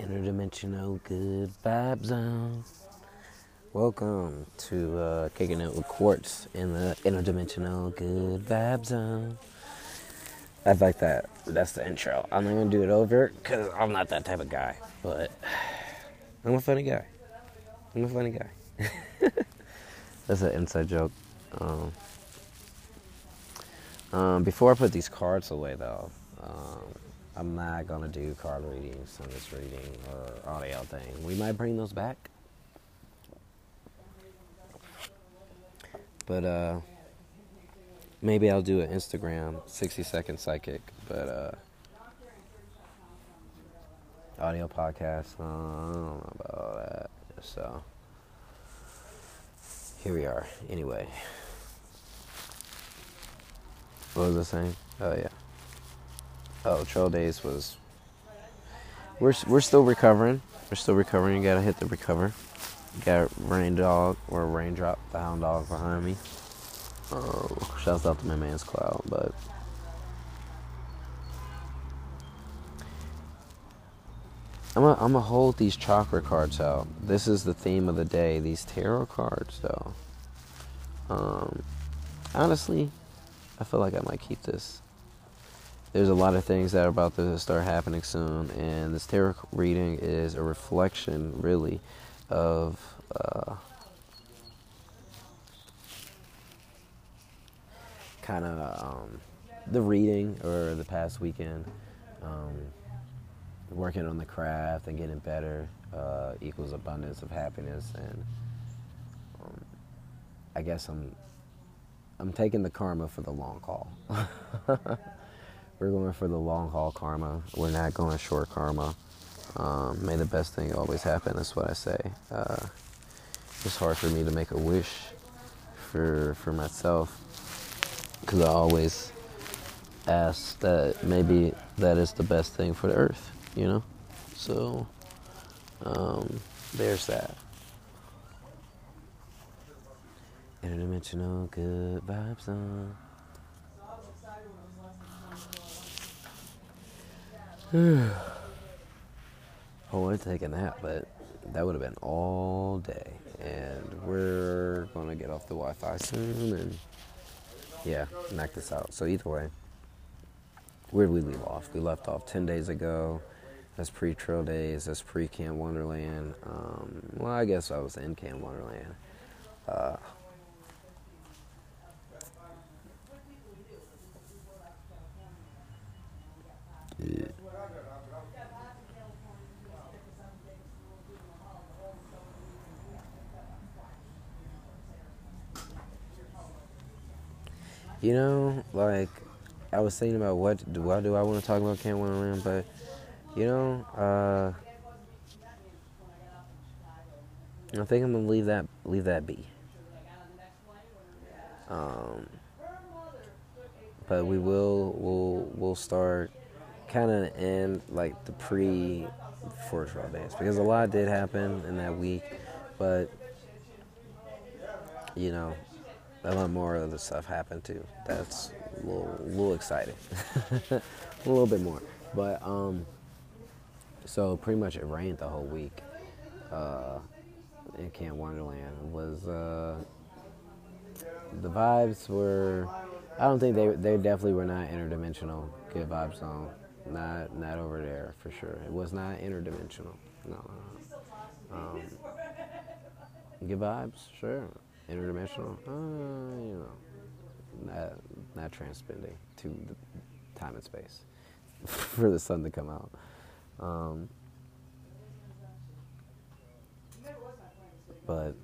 Interdimensional Good Vibe Zone. Welcome to uh, Kicking It with Quartz in the Interdimensional Good Vibe Zone. I like that. That's the intro. I'm not gonna do it over because I'm not that type of guy, but I'm a funny guy. I'm a funny guy. That's an inside joke. Um, um, before I put these cards away, though, um, I'm not gonna do card readings this reading or audio thing. We might bring those back, but uh, maybe I'll do an Instagram 60 second psychic, but uh, audio podcast. Uh, I don't know about all that. So here we are. Anyway, what was I saying? Oh yeah. Oh, Trail Days was. We're we're still recovering. We're still recovering. You gotta hit the recover. You got Rain Dog or Raindrop, the Hound Dog behind me. Oh, shouts out to my man's Cloud, but. I'm gonna I'm hold these chakra cards out. This is the theme of the day. These tarot cards, though. Um, honestly, I feel like I might keep this there's a lot of things that are about to start happening soon, and this tarot reading is a reflection, really, of uh, kind of um, the reading or the past weekend. Um, working on the craft and getting better uh, equals abundance of happiness, and um, I guess I'm I'm taking the karma for the long haul. We're going for the long haul karma. We're not going short karma. Um, may the best thing always happen. That's what I say. Uh, it's hard for me to make a wish for for myself because I always ask that maybe that is the best thing for the earth. You know, so um, there's that. Interdimensional good vibes on. I would to take a nap, but that would have been all day. And we're gonna get off the Wi-Fi soon, and yeah, knock this out. So either way, where did we leave off? We left off ten days ago. That's pre-trail days. That's pre-Camp Wonderland. Um, well, I guess I was in Camp Wonderland. Uh, yeah. You know, like I was thinking about what do I do I want to talk about Camp Wonderland, but you know, uh, I think I'm gonna leave that leave that be. Um, but we will we'll we'll start kind of in like the pre Forest Trail dance because a lot did happen in that week, but you know a lot more of the stuff happened too. That's a little, a little exciting, a little bit more. But um, so pretty much it rained the whole week uh, in Camp Wonderland. Was uh, the vibes were? I don't think they they definitely were not interdimensional. Good vibes zone, not not over there for sure. It was not interdimensional. No. no, no. Um, good vibes, sure interdimensional, uh, you know, not, not to the time and space for the sun to come out. Um, but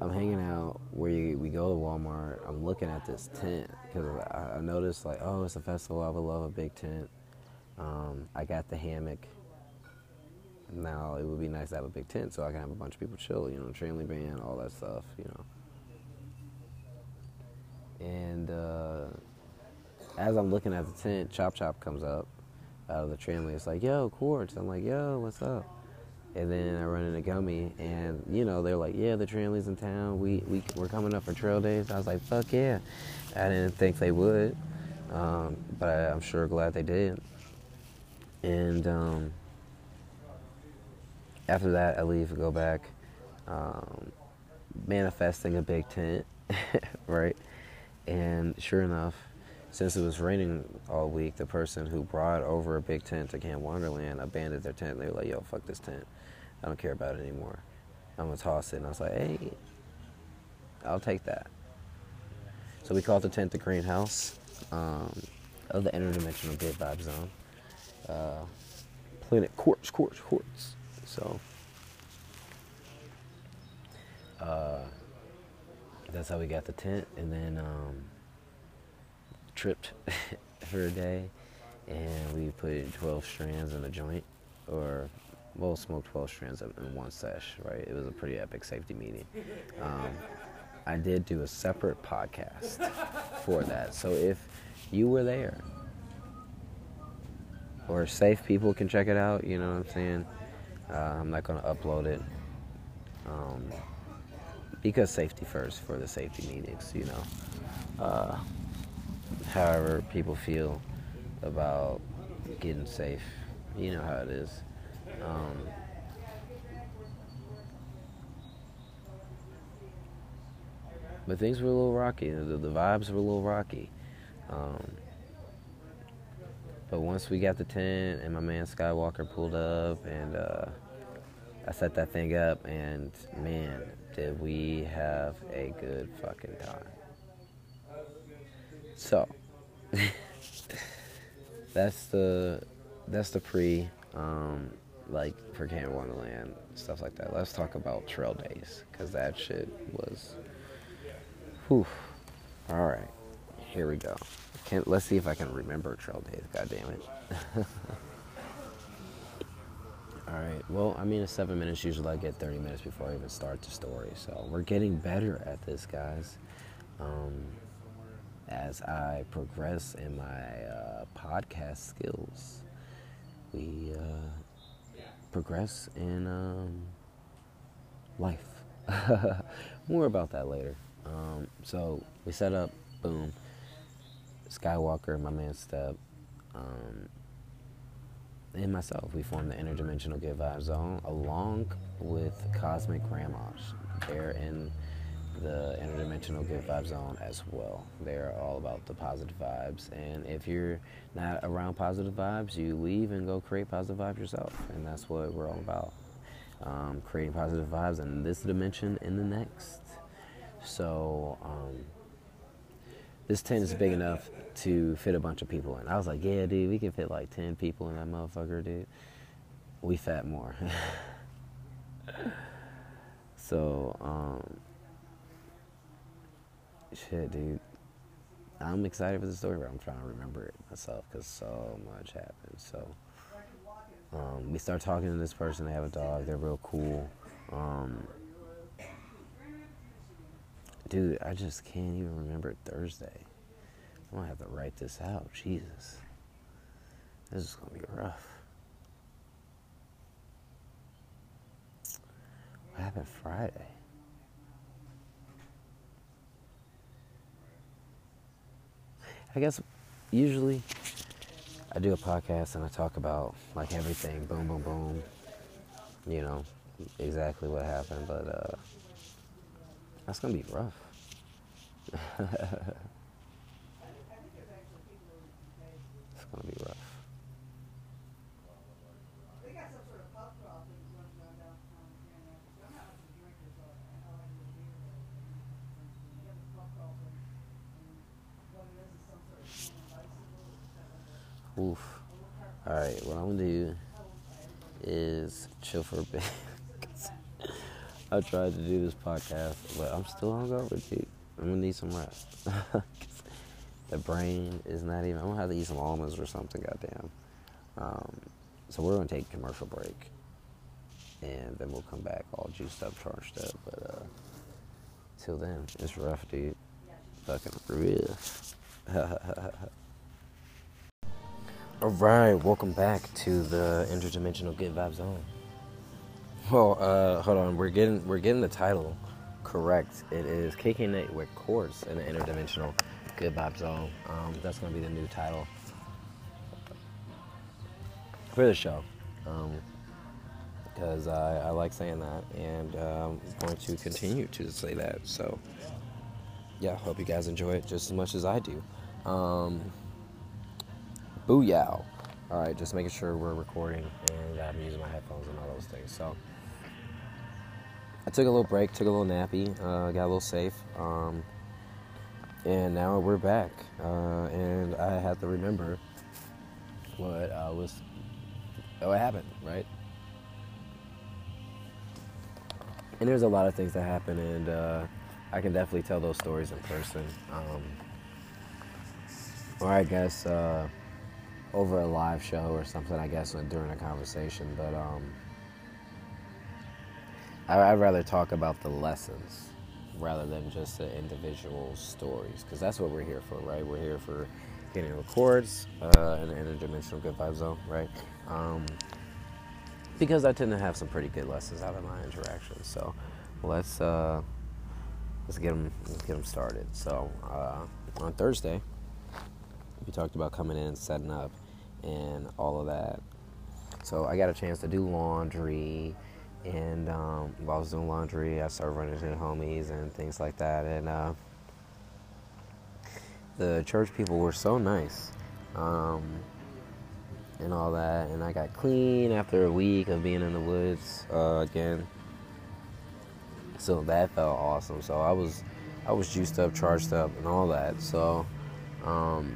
I'm hanging out where you, we go to Walmart. I'm looking at this tent because I, I, noticed like, oh, it's a festival. I would love a big tent. Um, I got the hammock now it would be nice to have a big tent so I can have a bunch of people chill, you know, trailing band, all that stuff, you know. And uh, as I'm looking at the tent, Chop Chop comes up out of the tramway. It's like, yo, Quartz. I'm like, yo, what's up? And then I run into Gummy, and you know they're like, yeah, the Tramily's in town. We we we're coming up for trail days. I was like, fuck yeah. I didn't think they would, um, but I, I'm sure glad they did. And um, after that, I leave, go back, um, manifesting a big tent, right? And sure enough, since it was raining all week, the person who brought over a big tent to Camp Wonderland abandoned their tent. They were like, yo, fuck this tent. I don't care about it anymore. I'm going to toss it. And I was like, hey, I'll take that. So we called the tent the Greenhouse um, of the interdimensional good vibe zone. Uh, planet quartz, quartz, quartz. So uh, that's how we got the tent. And then um, tripped for a day, and we put 12 strands in a joint, or we'll smoke 12 strands in one sesh, right? It was a pretty epic safety meeting. Um, I did do a separate podcast for that. So if you were there, or safe people can check it out, you know what I'm saying? Uh, I'm not going to upload it. Um, because safety first for the safety meetings, you know. Uh, however people feel about getting safe. You know how it is. Um, but things were a little rocky. The, the vibes were a little rocky. Um, but once we got the tent and my man Skywalker pulled up and uh, I set that thing up, and man, did we have a good fucking time. So that's the that's the pre um, like for Camp Wonderland stuff like that. Let's talk about trail days because that shit was. Whew. All right, here we go. Can, let's see if I can remember trail days. God damn it. All right. Well, I mean, it's seven minutes. Usually, I get 30 minutes before I even start the story. So we're getting better at this, guys. Um, as I progress in my uh, podcast skills, we uh, progress in um, life. More about that later. Um, so we set up, boom. Skywalker, my man Step, um, and myself. We formed the Interdimensional Good Vibe Zone along with Cosmic Grandmas. They're in the interdimensional good vibe zone as well. They're all about the positive vibes. And if you're not around positive vibes, you leave and go create positive vibes yourself. And that's what we're all about. Um, creating positive vibes in this dimension and the next. So, um, this tent is big enough to fit a bunch of people in. I was like, yeah, dude, we can fit like 10 people in that motherfucker, dude. We fat more. so, um, shit, dude. I'm excited for the story, but I'm trying to remember it myself because so much happened. So, um, we start talking to this person. They have a dog. They're real cool. Um, dude, I just can't even remember Thursday. I'm gonna have to write this out. Jesus, this is gonna be rough. What happened Friday? I guess usually I do a podcast and I talk about like everything, boom, boom, boom. You know, exactly what happened, but uh, that's gonna be rough. it's gonna be rough. Oof. All right, what I'm gonna do is chill for a bit. I tried to do this podcast, but I'm still hungover, dude. I'm gonna need some rest. the brain is not even. I'm gonna have to eat some almonds or something. Goddamn. Um, so we're gonna take a commercial break, and then we'll come back all juiced up, charged up. But uh, till then, it's rough, dude. Fucking rough. All right, welcome back to the interdimensional good vibes zone. Well, uh, hold on, we're getting we're getting the title correct. It is kicking it with Quartz in the interdimensional good vibe zone. Um, that's gonna be the new title. for the show. because I, I like saying that, and um, I'm going to continue to say that. So, yeah, hope you guys enjoy it just as much as I do. Um, booyah! All right, just making sure we're recording and I'm using my headphones and all those things. So, I took a little break, took a little nappy, uh, got a little safe, um, and now we're back. Uh, and I had to remember what uh, was what happened, right? And there's a lot of things that happen, and uh, I can definitely tell those stories in person. Um, or I guess uh, over a live show or something, I guess, during a conversation. But um, I, would rather talk about the lessons rather than just the individual stories, because that's what we're here for, right? We're here for getting records uh, in the interdimensional good vibe zone, right? Um, because I tend to have some pretty good lessons out of my interactions. So let's uh, let's get them let's get them started. So uh, on Thursday, we talked about coming in, setting up, and all of that. So I got a chance to do laundry, and um, while I was doing laundry, I started running into homies and things like that, and uh, the church people were so nice. Um, and all that. And I got clean after a week of being in the woods uh, again. So that felt awesome. So I was, I was juiced up, charged up, and all that. So, um,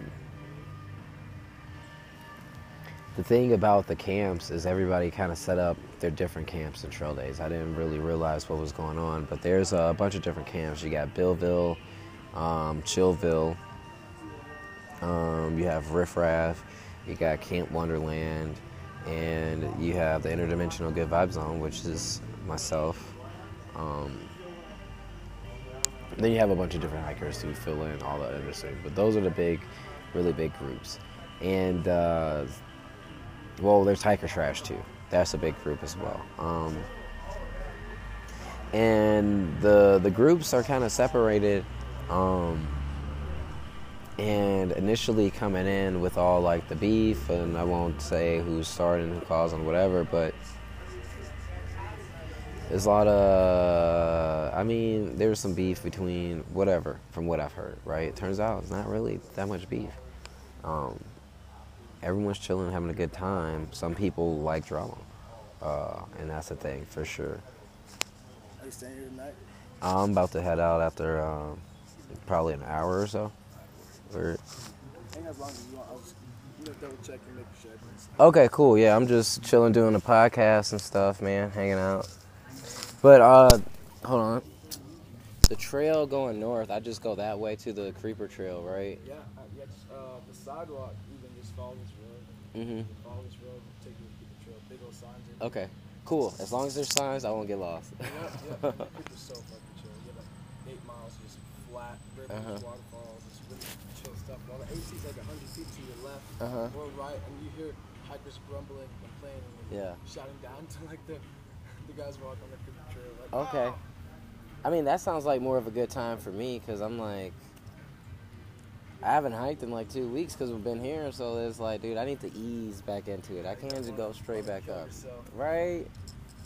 the thing about the camps is everybody kind of set up their different camps and trail days. I didn't really realize what was going on, but there's a bunch of different camps. You got Billville, um, Chillville, um, you have Riff Raff, you got Camp Wonderland, and you have the Interdimensional Good Vibe Zone, which is myself. Um, then you have a bunch of different hikers to fill in all the other things, but those are the big, really big groups. And uh, well, there's Hiker Trash too. That's a big group as well. Um, and the the groups are kind of separated. Um, and initially coming in with all like the beef, and I won't say who's starting, who caused, and whatever, but there's a lot of, I mean, there's some beef between whatever, from what I've heard, right? It turns out it's not really that much beef. Um, everyone's chilling, having a good time. Some people like drama, uh, and that's the thing for sure. Are you staying here tonight? I'm about to head out after um, probably an hour or so. Or as long as you want. I'll double check and make sure. Okay, cool. Yeah, I'm just chilling, doing a podcast and stuff, man, hanging out. But uh, hold on. The trail going north, I just go that way to the Creeper Trail, right? Yeah, uh, yeah. Uh, the sidewalk, follow this road. Mhm. Follow this road, take you to the Trail. Big old signs. Okay, cool. As long as there's signs, I won't get lost. yeah, yeah. Creeper's so fucking chill. You have like eight miles just flat rivers, Uh-huh. waterfalls, just really chill stuff. While the AT's like 100 feet to your left Uh-huh. or right, and you hear hikers grumbling, complaining, and Yeah. shouting down to like the the guys walking on the Trail. Like, Okay. "Oh." I mean, that sounds like more of a good time for me because I'm like, I haven't hiked in like two weeks because we've been here. So it's like, dude, I need to ease back into it. I can't just go straight back up. Right? You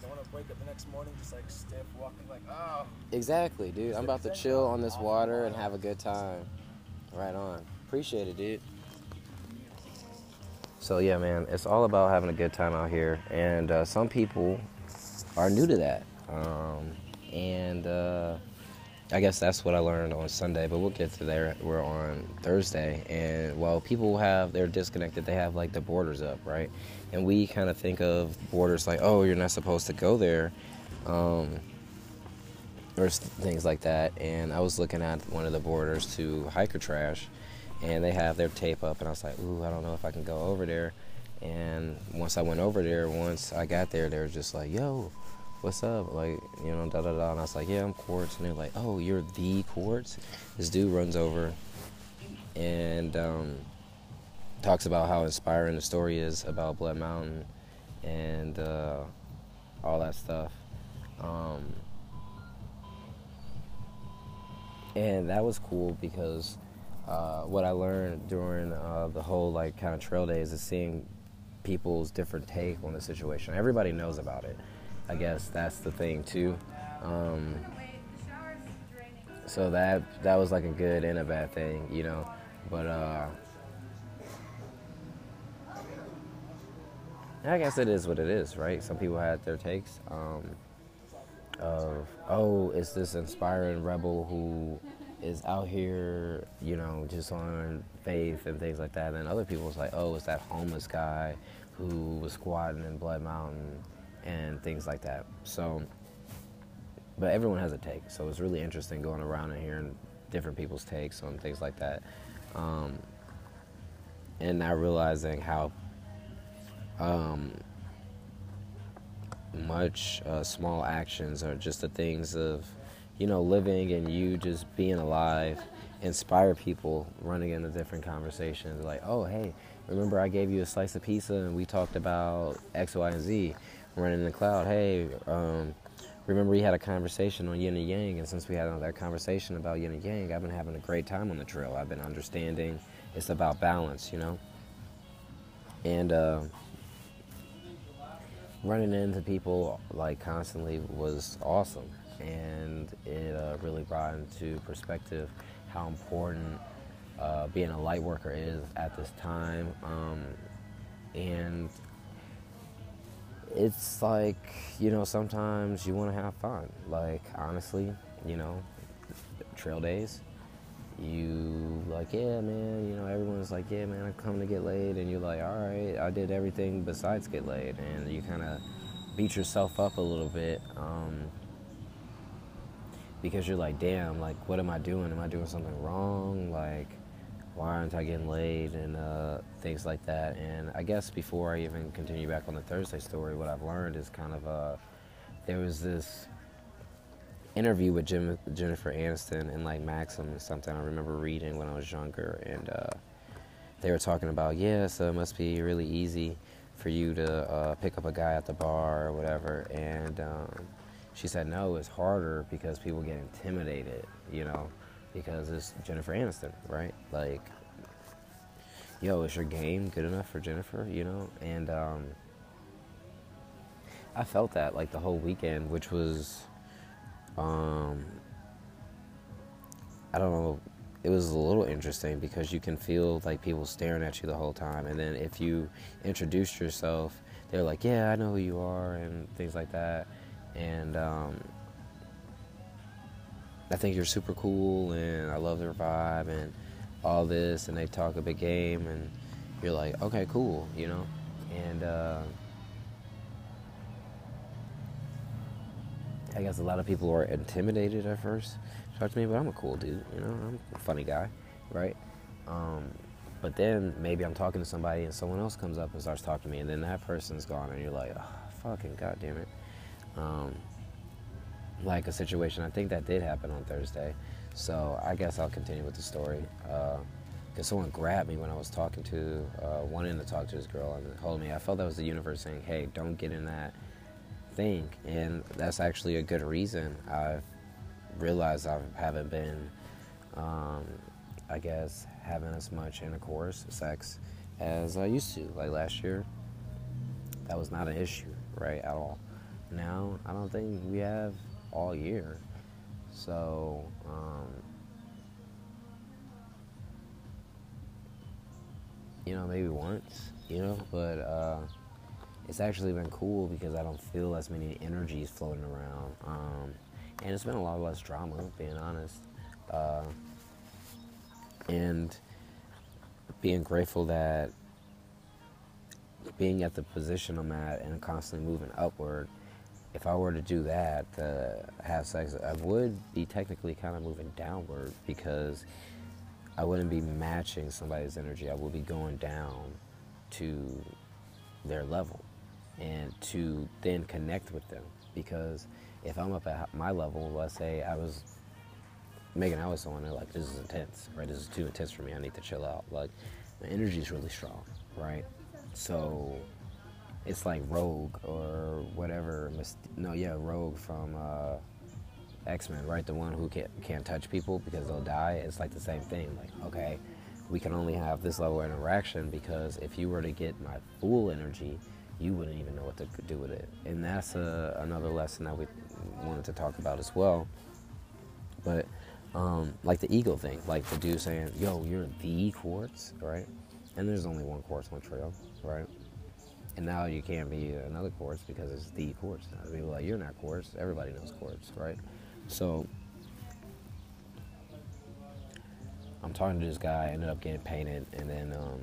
don't want to wake up the next morning just like stiff, walking like, oh. Exactly, dude. I'm about to chill on this water and have a good time. Right on. Appreciate it, dude. So yeah, man, it's all about having a good time out here, and uh, some people are new to that. Um, and uh, I guess that's what I learned on Sunday, but we'll get to there. We're on Thursday, and while people have they're disconnected, they have like the borders up, right? And we kind of think of borders like, oh, you're not supposed to go there. Um, or things like that. And I was looking at one of the borders to Hiker Trash, and they have their tape up, and I was like, ooh, I don't know if I can go over there. And once I went over there, once I got there, they were just like, yo, what's up? Like, you know, da da da. And I was like, yeah, I'm Quartz. And they're like, oh, you're the Quartz? This dude runs over and um, talks about how inspiring the story is about Blood Mountain and uh, all that stuff. Um, and that was cool because uh, what I learned during uh, the whole like kind of trail days is seeing people's different take on the situation. Everybody knows about it. I guess that's the thing too. Um, so that that was like a good and a bad thing, you know. But uh, I guess it is what it is, right? Some people had their takes um, of, oh, it's this inspiring rebel who is out here, you know, just on faith and things like that. And other people was like, oh, it's that homeless guy who was squatting in Blood Mountain and things like that. So, but everyone has a take. So it's really interesting going around and hearing different people's takes on things like that. Um, and not realizing how um, much uh, small actions are just the things of, you know, living and you just being alive inspire people running into different conversations like, oh, hey, remember I gave you a slice of pizza and we talked about X, Y, and Z running in the cloud. Hey, um, remember we had a conversation on yin and yang, and since we had that conversation about yin and yang, I've been having a great time on the trail. I've been understanding it's about balance, you know? And, uh, running into people like constantly was awesome, and it uh, really brought into perspective how important uh, being a light worker is at this time. Um, and it's like you know sometimes you want to have fun. Like honestly, you know, trail days. You like, yeah, man. You know, everyone's like, yeah, man. I'm coming to get laid, and you're like, all right, I did everything besides get laid, and you kind of beat yourself up a little bit um, because you're like, damn, like, what am I doing? Am I doing something wrong? Like, why aren't I getting laid and uh, things like that? And I guess before I even continue back on the Thursday story, what I've learned is kind of uh, there was this interview with Jim, Jennifer Aniston and like Maxim and something I remember reading when I was younger, and uh, they were talking about yeah, so it must be really easy for you to uh, pick up a guy at the bar or whatever, and um, she said no, it's harder because people get intimidated, you know, because it's Jennifer Aniston, right? Like, yo, is your game good enough for Jennifer, you know? And um, I felt that like the whole weekend, which was um, I don't know. It was a little interesting because you can feel like people staring at you the whole time, and then if you introduce yourself, they're like, "Yeah, I know who you are," and things like that. And um, I think you're super cool, and I love their vibe and all this, and they talk a big game, and you're like, "Okay, cool," you know, and. Uh, I guess a lot of people are intimidated at first. Talk to me, but I'm a cool dude. You know, I'm a funny guy, right? Um, but then maybe I'm talking to somebody and someone else comes up and starts talking to me, and then that person's gone, and you're like, oh, fucking goddamn it. Um, like a situation, I think that did happen on Thursday. So I guess I'll continue with the story. Because uh, someone grabbed me when I was talking to, uh, wanting to talk to this girl and hold me. I felt that was the universe saying, hey, don't get in that thing, and that's actually a good reason. I've realized I haven't been, um, I guess, having as much intercourse, sex, as I used to. Like last year, that was not an issue, right, at all. Now, I don't think we have all year. So, um, you know, maybe once, you know, but uh, it's actually been cool because I don't feel as many energies floating around. Um, and it's been a lot less drama, being honest. Uh, and being grateful that being at the position I'm at and constantly moving upward, if I were to do that, uh, have sex, I would be technically kind of moving downward because I wouldn't be matching somebody's energy. I would be going down to their level and to then connect with them. Because if I'm up at my level, let's say I was making out with someone, they're like, this is intense, right? This is too intense for me. I need to chill out. Like, my energy is really strong, right? So it's like Rogue or whatever. No, yeah, Rogue from uh, X Men, right? The one who can't can't touch people because they'll die. It's like the same thing. Like, okay, we can only have this level of interaction because if you were to get my full energy, you wouldn't even know what to do with it. And that's a, another lesson that we wanted to talk about as well. But um, like the ego thing, like the dude saying, "Yo, you're the quartz," right? And there's only one quartz on the trail, right? And now you can't be another quartz because it's the quartz. Now people like, "You're not quartz." Everybody knows quartz, right? So I'm talking to this guy. I ended up getting painted, and then um,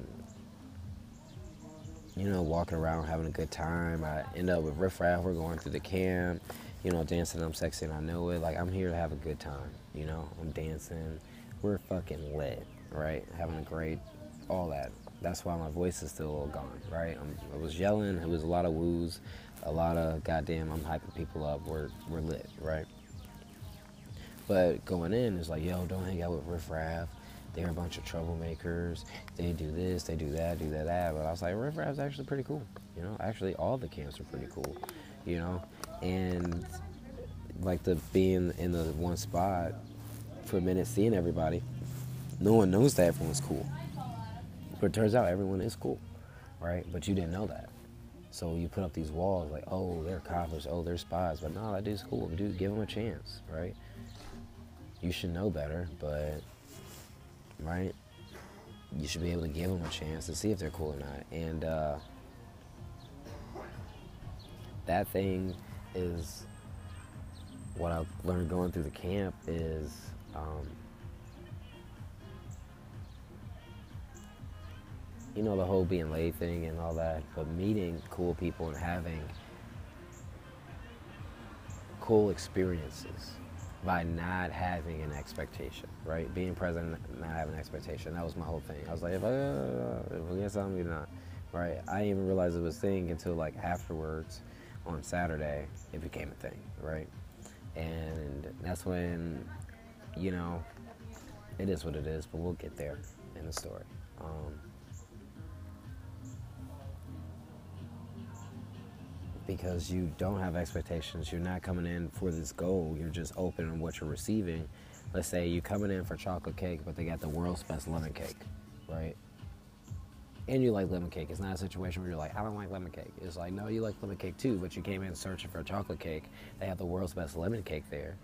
you know, walking around having a good time. I end up with Riff Raff. We're going through the camp, you know, dancing. I'm sexy and I know it. Like, I'm here to have a good time, you know. I'm dancing. We're fucking lit, right? Having a great, all that. That's why my voice is still all gone, right? I'm, I was yelling. It was a lot of woos, a lot of goddamn, I'm hyping people up. We're, we're lit, right? But going in is like, yo, don't hang out with Riff Raff they're a bunch of troublemakers. They do this, they do that, do that, that. But I was like, Riff Raff's actually pretty cool. You know, actually all the camps are pretty cool. You know, and like the being in the one spot for a minute, seeing everybody. No one knows that everyone's cool, but it turns out everyone is cool, right? But you didn't know that. So you put up these walls like, oh, they're coppers, oh, they're spies. But no, that dude's cool. Dude, give him a chance, right? You should know better, but right? You should be able to give them a chance to see if they're cool or not. And uh, that thing is what I learned going through the camp is um, you know the whole being late thing and all that, but meeting cool people and having cool experiences by not having an expectation, right? Being present, not having an expectation. That was my whole thing. I was like, if I, uh, if I get something, you're not, right? I didn't even realize it was a thing until like afterwards on Saturday, it became a thing, right? And that's when, you know, it is what it is, but we'll get there in the story. Um, because you don't have expectations. You're not coming in for this goal. You're just open on what you're receiving. Let's say you're coming in for chocolate cake, but they got the world's best lemon cake, right? And you like lemon cake. It's not a situation where you're like, I don't like lemon cake. It's like, no, you like lemon cake too, but you came in searching for a chocolate cake. They have the world's best lemon cake there.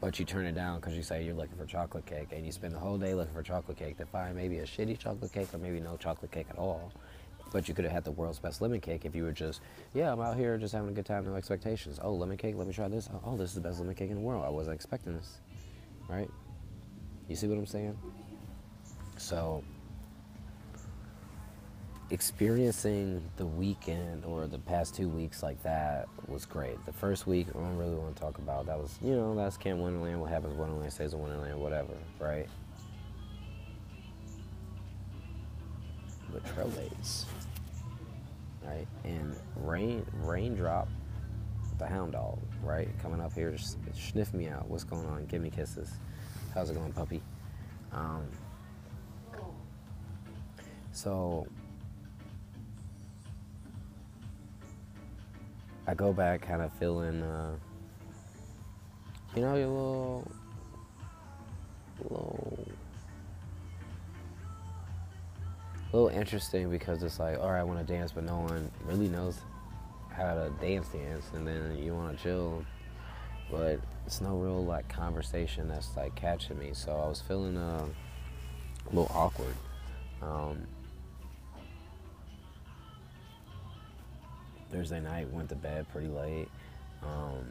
But you turn it down because you say you're looking for chocolate cake, and you spend the whole day looking for chocolate cake to find maybe a shitty chocolate cake or maybe no chocolate cake at all but you could have had the world's best lemon cake if you were just, yeah, I'm out here just having a good time, no expectations. Oh, lemon cake, let me try this. Oh, this is the best lemon cake in the world. I wasn't expecting this. Right? You see what I'm saying? So, experiencing the weekend or the past two weeks like that was great. The first week, I don't really want to talk about. That was, you know, that's Camp Wonderland. What happens Wonderland stays in Wonderland, whatever, right? Trailblaze right? And rain raindrop, the hound dog, right? Coming up here, just sniff me out. What's going on? Give me kisses. How's it going, puppy? Um, so I go back, kind of feeling, uh, you know, a little, little a little interesting because it's like, all right, I want to dance, but no one really knows how to dance dance, and then you want to chill, but it's no real like conversation that's like catching me. So I was feeling uh, a little awkward. Um, Thursday night, went to bed pretty late. Um,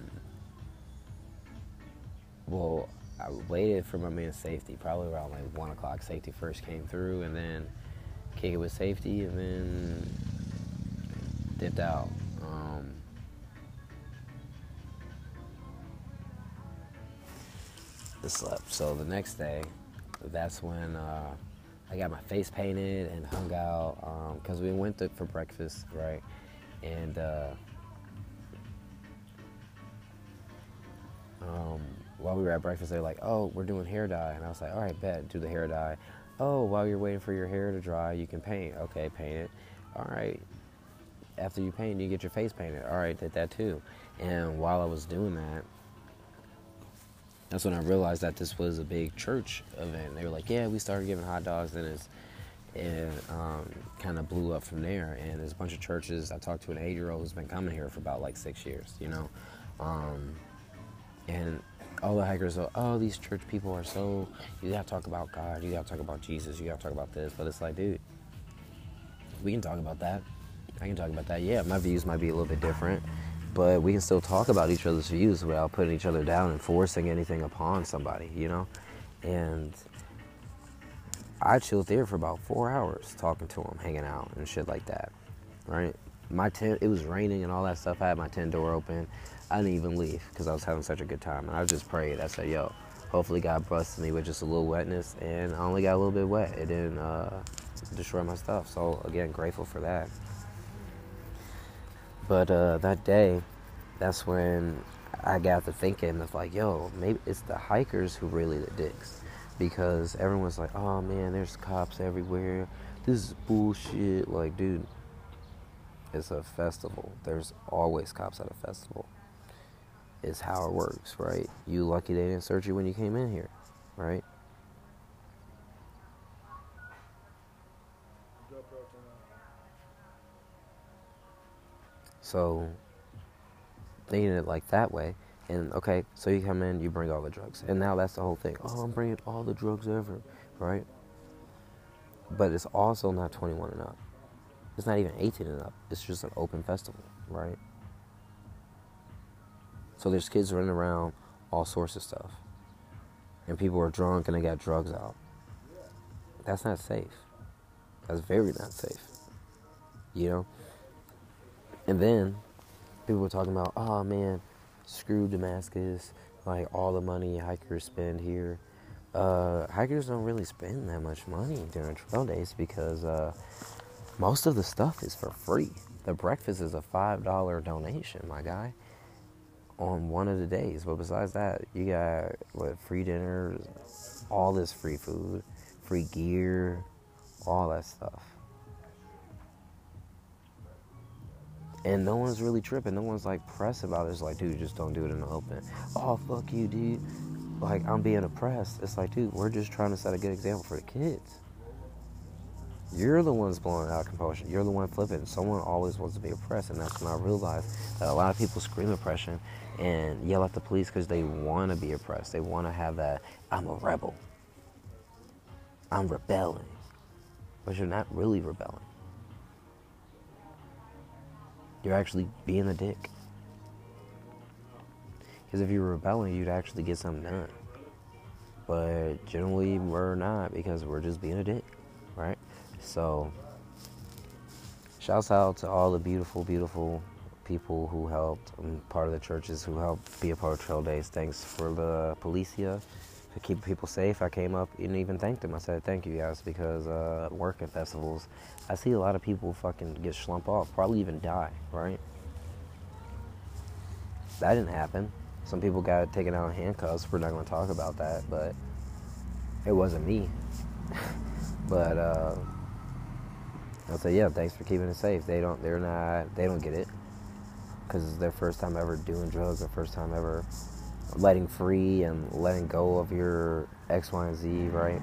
well, I waited for my man's safety, probably around like one o'clock. Safety first came through, and then kick it with safety, and then dipped out. Um, slept. So the next day, that's when uh, I got my face painted and hung out because um, we went to, for breakfast, right? And uh, um, while we were at breakfast, they're like, "Oh, we're doing hair dye," and I was like, "All right, bet, do the hair dye." Oh, while you're waiting for your hair to dry, you can paint. Okay, paint it. All right. After you paint, you get your face painted. All right, did that too. And while I was doing that, that's when I realized that this was a big church event. They were like, "Yeah, we started giving hot dogs," and it's and um, kind of blew up from there. And there's a bunch of churches. I talked to an eight-year-old who's been coming here for about like six years, you know, um, and all the hikers are, oh, these church people are so. You gotta talk about God. You gotta talk about Jesus. You gotta talk about this. But it's like, dude, we can talk about that. I can talk about that. Yeah, my views might be a little bit different but we can still talk about each other's views without putting each other down and forcing anything upon somebody, you know? And I chilled there for about four hours talking to him, hanging out and shit like that, right? My tent, it was raining and all that stuff. I had my tent door open. I didn't even leave because I was having such a good time. And I just prayed. I said, yo, hopefully God busted me with just a little wetness. And I only got a little bit wet. It didn't uh, destroy my stuff. So, again, grateful for that. But uh, that day, that's when I got to thinking of like, yo, maybe it's the hikers who really the dicks. Because everyone's like, oh man, there's cops everywhere. This is bullshit. Like, dude, it's a festival. There's always cops at a festival. It's how it works, right? You lucky they didn't search you when you came in here, right? So thinking it like that way, and okay, so you come in, you bring all the drugs, and now that's the whole thing. Oh, I'm bringing all the drugs ever, right? But it's also not 21 and up. It's not even 18 and up. It's just an open festival, right? So there's kids running around, all sorts of stuff, and people are drunk and they got drugs out. That's not safe. That's very not safe. You know. And then people were talking about, oh man, screw Damascus, like all the money hikers spend here. Uh, hikers don't really spend that much money during trail days because uh, most of the stuff is for free. The breakfast is a $5 donation, my guy, on one of the days. But besides that, you got what free dinners, all this free food, free gear, all that stuff. and no one's really tripping. No one's like pressed about it. It's like, dude, just don't do it in the open. Oh, fuck you, dude. Like, I'm being oppressed. It's like, dude, we're just trying to set a good example for the kids. You're the ones blowing out compulsion. You're the one flipping. Someone always wants to be oppressed, and that's when I realized that a lot of people scream oppression and yell at the police because they want to be oppressed. They want to have that, I'm a rebel. I'm rebelling. But you're not really rebelling. You're actually being a dick. Because if you were rebelling, you'd actually get something done. But generally, we're not because we're just being a dick, right? So, shouts out to all the beautiful, beautiful people who helped, um, part of the churches who helped be a part of Trail Days. Thanks for the Policia to keep people safe. I came up and even thanked them. I said, thank you guys because uh, working festivals, I see a lot of people fucking get slump off, probably even die, right? That didn't happen. Some people got taken out in handcuffs. We're not going to talk about that, but it wasn't me. but uh, I'll say, yeah, thanks for keeping it safe. They don't, they're not, they don't get it because it's their first time ever doing drugs, their first time ever letting free and letting go of your X, Y, and Z, right?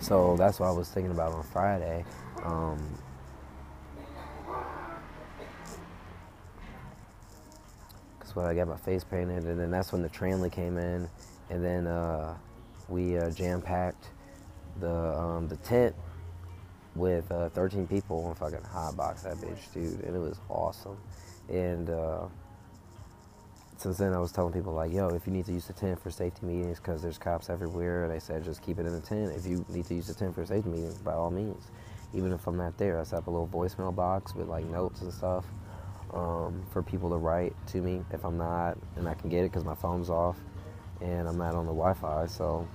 So that's what I was thinking about on Friday. Um, Cause when I got my face painted, and then that's when the Tramily came in, and then uh, we uh, jam packed the um, the tent with uh, 13 people and fucking hot box that bitch, dude, and it was awesome. And uh, since then I was telling people like, yo, if you need to use the tent for safety meetings because there's cops everywhere, they said just keep it in the tent. If you need to use the tent for safety meetings, by all means. Even if I'm not there, I set up a little voicemail box with like notes and stuff um, for people to write to me if I'm not, and I can get it because my phone's off and I'm not on the Wi-Fi. So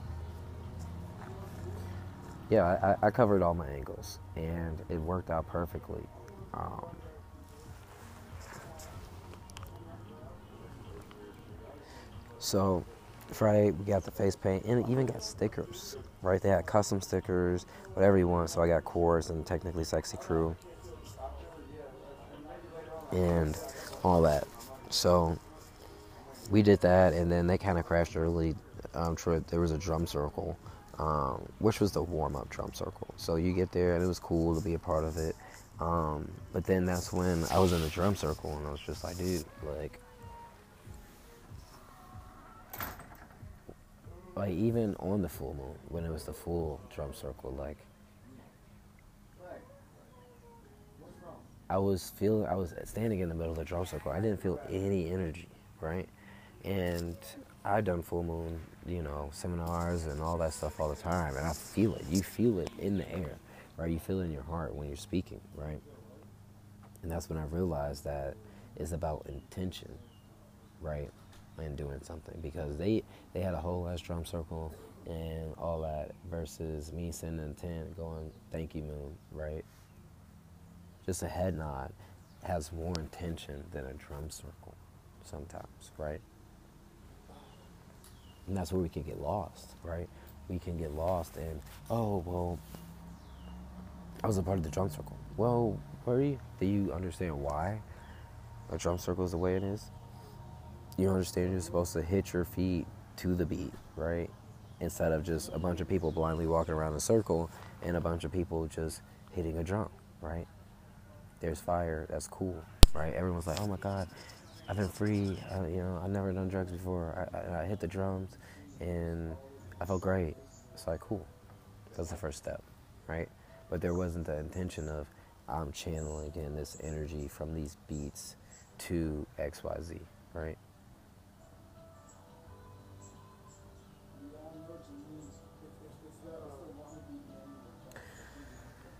yeah, I, I covered all my angles and it worked out perfectly. Um, So Friday we got the face paint and even got stickers, right? They had custom stickers, whatever you want. So I got Coors and technically Sexy Crew and all that. So we did that, and then they kind of crashed early. Um, there was a drum circle, um, which was the warm up drum circle. So you get there, and it was cool to be a part of it. Um, but then that's when I was in the drum circle, and I was just like, dude, like, like even on the full moon, when it was the full drum circle, like, I was feeling, I was standing in the middle of the drum circle. I didn't feel any energy, right? And I've done full moon, you know, seminars and all that stuff all the time, and I feel it. You feel it in the air, right? You feel it in your heart when you're speaking, right? And that's when I realized that it's about intention, right? And doing something because they they had a whole ass drum circle and all that versus me sending intent going thank you moon, right? Just a head nod has more intention than a drum circle sometimes, right? And that's where we can get lost, right? We can get lost in, oh, well, I was a part of the drum circle. Well, were you? Do you understand why a drum circle is the way it is? You understand you're supposed to hit your feet to the beat, right? Instead of just a bunch of people blindly walking around a circle and a bunch of people just hitting a drum, right? There's fire, that's cool, right? Everyone's like, oh my God, I've been free. I, you know, I've never done drugs before. I, I, I, hit the drums, and I felt great. It's like cool. That's the first step, right? But there wasn't the intention of I'm channeling in this energy from these beats to X Y Z, right?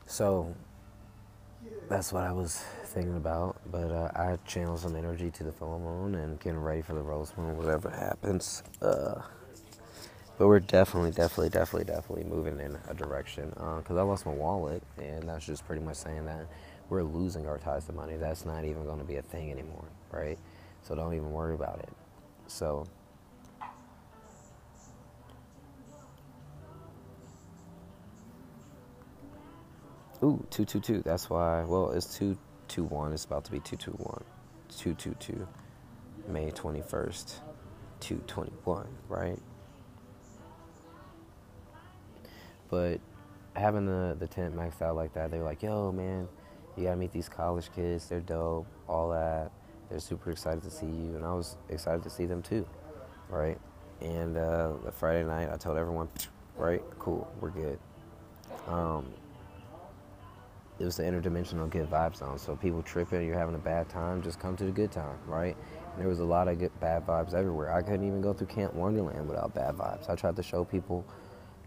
So that's what I was thinking about. But uh, I channel some energy to the full moon and getting ready for the rose moon, whatever happens. Uh, but we're definitely, definitely, definitely, definitely moving in a direction. Because uh, I lost my wallet, and that's just pretty much saying that we're losing our ties to money. That's not even going to be a thing anymore, right? So don't even worry about it. So Ooh, 222. That's why. Well, it's 221. It's about to be 221. 222. May 21st. 221, right? But having the, the tent maxed out like that, they're like, yo, man, you gotta meet these college kids. They're dope, all that. They're super excited to see you. And I was excited to see them too, right? And uh, the Friday night, I told everyone, right, cool, we're good. Um, it was the interdimensional good vibes zone. So people tripping, you're having a bad time, just come to the good time, right? And there was a lot of good bad vibes everywhere. I couldn't even go through Camp Wonderland without bad vibes. I tried to show people,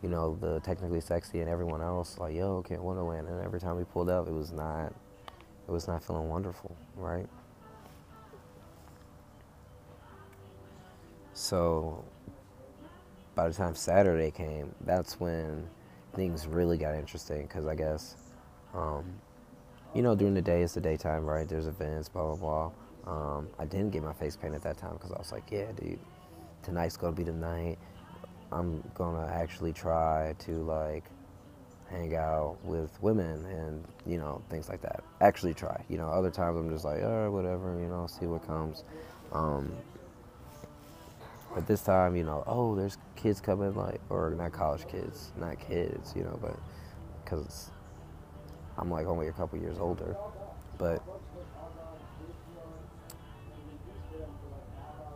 you know, the technically sexy and everyone else, like, yo, Camp Wonderland. And every time we pulled up, it was not, it was not feeling wonderful, right? So by the time Saturday came, that's when things really got interesting because I guess um, you know, during the day, it's the daytime, right? There's events, blah, blah, blah. Um, I didn't get my face painted at that time because I was like, yeah, dude, tonight's going to be the night. I'm going to actually try to, like, hang out with women and, you know, things like that. Actually try. You know, other times I'm just like, oh, whatever, you know, see what comes. Um, but this time, you know, oh, there's kids coming, like, or not college kids, not kids, you know, but because I'm like only a couple years older, but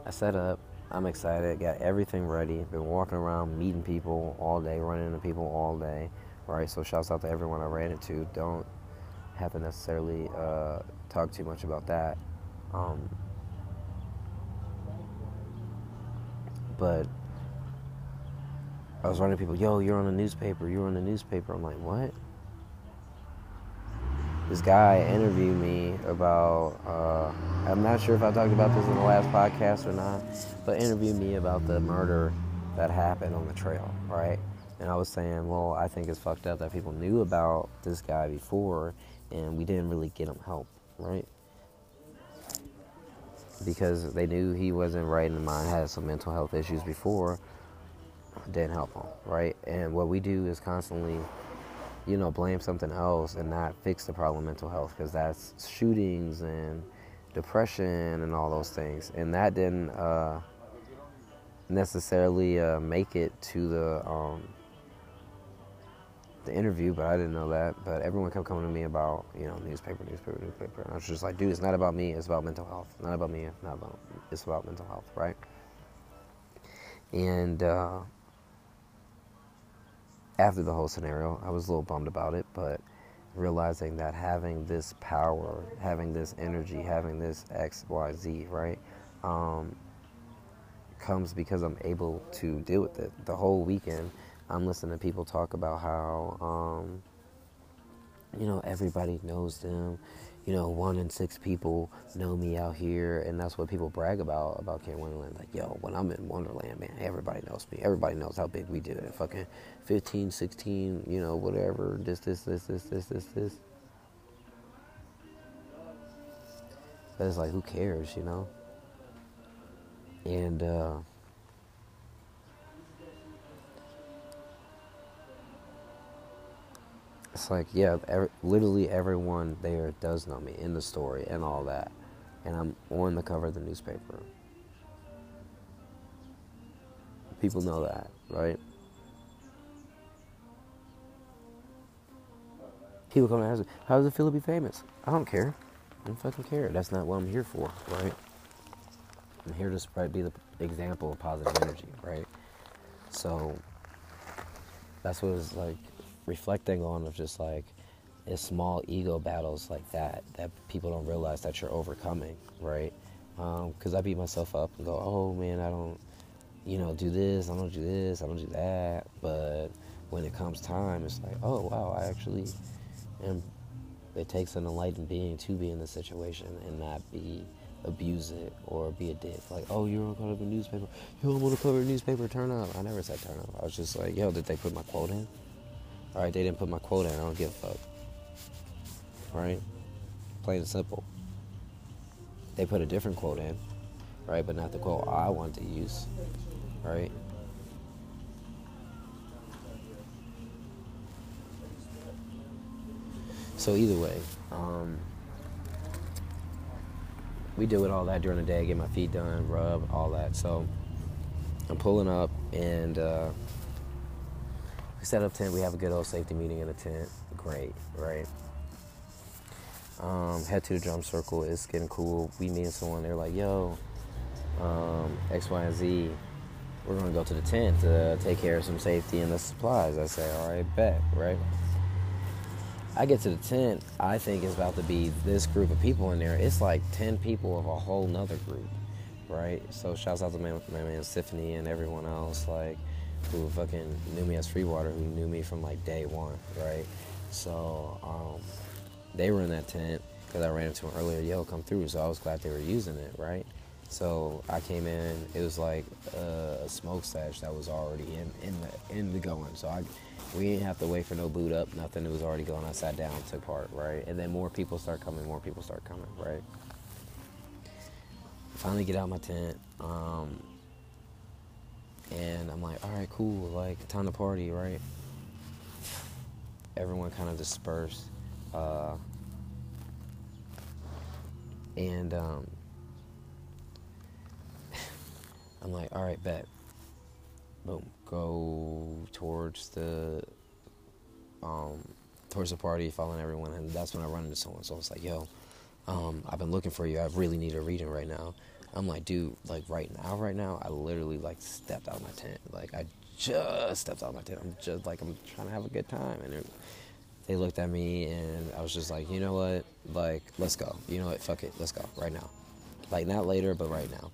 I set up. I'm excited. Got everything ready. Been walking around, meeting people all day, running into people all day. Right. So shouts out to everyone I ran into. Don't have to necessarily uh, talk too much about that. Um, but I was running people. Yo, you're on the newspaper. You're on the newspaper. I'm like, what? This guy interviewed me about uh, i'm not sure if i talked about this in the last podcast or not but interviewed me about the murder that happened on the trail right? And i was saying well i think it's fucked up that people knew about this guy before and we didn't really get him help right? Because they knew he wasn't right in the mind had some mental health issues before didn't help him right? And what we do is constantly you know, blame something else and not fix the problem of mental health because that's shootings and depression and all those things. And that didn't uh, necessarily uh, make it to the um, the interview, but I didn't know that. But everyone kept coming to me about you know newspaper, newspaper, newspaper. And I was just like, dude, it's not about me. It's about mental health. Not about me. Not about. It's about mental health, right? And uh, after the whole scenario, I was a little bummed about it, but realizing that having this power, having this energy, having this X, Y, Z, right, um, comes because I'm able to deal with it. The whole weekend, I'm listening to people talk about how, um, you know, everybody knows them. You know, one in six people know me out here, and that's what people brag about about Camp Wonderland. Like, yo, when I'm in Wonderland, man, everybody knows me. Everybody knows how big we do it. Fucking 15, 16, you know, whatever. This, this, this, this, this, this, this. But it's like, who cares, you know? And uh, it's like, yeah, every, literally everyone there does know me in the story and all that. And I'm on the cover of the newspaper. People know that, right? People come and ask me, how does it feel to be famous? I don't care. I don't fucking care. That's not what I'm here for, right? I'm here to spread, be the example of positive energy, right? So that's what it's like reflecting on of just like small ego battles like that that people don't realize that you're overcoming, right? Because um, I beat myself up and go, oh man, I don't, you know, do this, I don't do this, I don't do that. But when it comes time, it's like, oh wow, I actually am. It takes an enlightened being to be in this situation and not be abuse it or be a dick. Like, oh, you're on cover a newspaper. Yo, I'm on the cover a newspaper. Turn up. I never said turn up. I was just like, yo, did they put my quote in? All right, they didn't put my quote in. I don't give a fuck. Right? Plain and simple. They put a different quote in, right? But not the quote I want to use, right? So either way, um, we deal with all that during the day, get my feet done, rub, all that. So I'm pulling up and uh, set up tent. We have a good old safety meeting in the tent. Great, right? Um, head to the drum circle. It's getting cool. We meet someone. They're like, "Yo, um, X, Y, and Z. We're gonna go to the tent to take care of some safety and the supplies." I say, "All right, bet." Right? I get to the tent. I think it's about to be this group of people in there. It's like ten people of a whole nother group, right? So shouts out to my, my man Tiffany and everyone else, like who fucking knew me as Freewater, who knew me from like day one, right? So um, they were in that tent because I ran into them earlier. Yo, come through. So I was glad they were using it, right? So I came in. It was like a, smoke stash that was already in in the in the going. So I we didn't have to wait for no boot up, nothing. It was already going. I sat down, took part, right? And then more people start coming. More people start coming, right? Finally get out my tent. Um, and I'm like, all right, cool, like time to party, right? Everyone kind of dispersed. Uh, and um, I'm like, all right, bet. Boom. Go towards the um, towards the party, following everyone, and that's when I run into someone. So I was like, yo, um, I've been looking for you. I really need a reading right now. I'm like, dude, like right now, right now, I literally like stepped out of my tent. Like I just stepped out of my tent. I'm just like I'm trying to have a good time, and they looked at me, and I was just like, you know what, like let's go. You know what, fuck it, let's go right now. Like not later, but right now.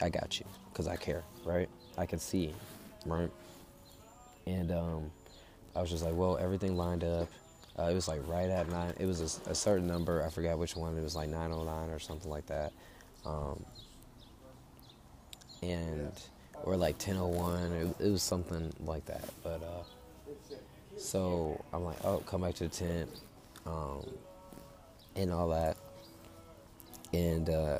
I got you, cause I care, right? I can see, right? And um, I was just like, well, everything lined up. Uh, it was like right at nine. It was a, a, certain number. I forgot which one. It was like 909 or something like that. Um, and or like 1001 it, it, was something like that but uh, so i'm like oh come back to the tent um, and all that and uh,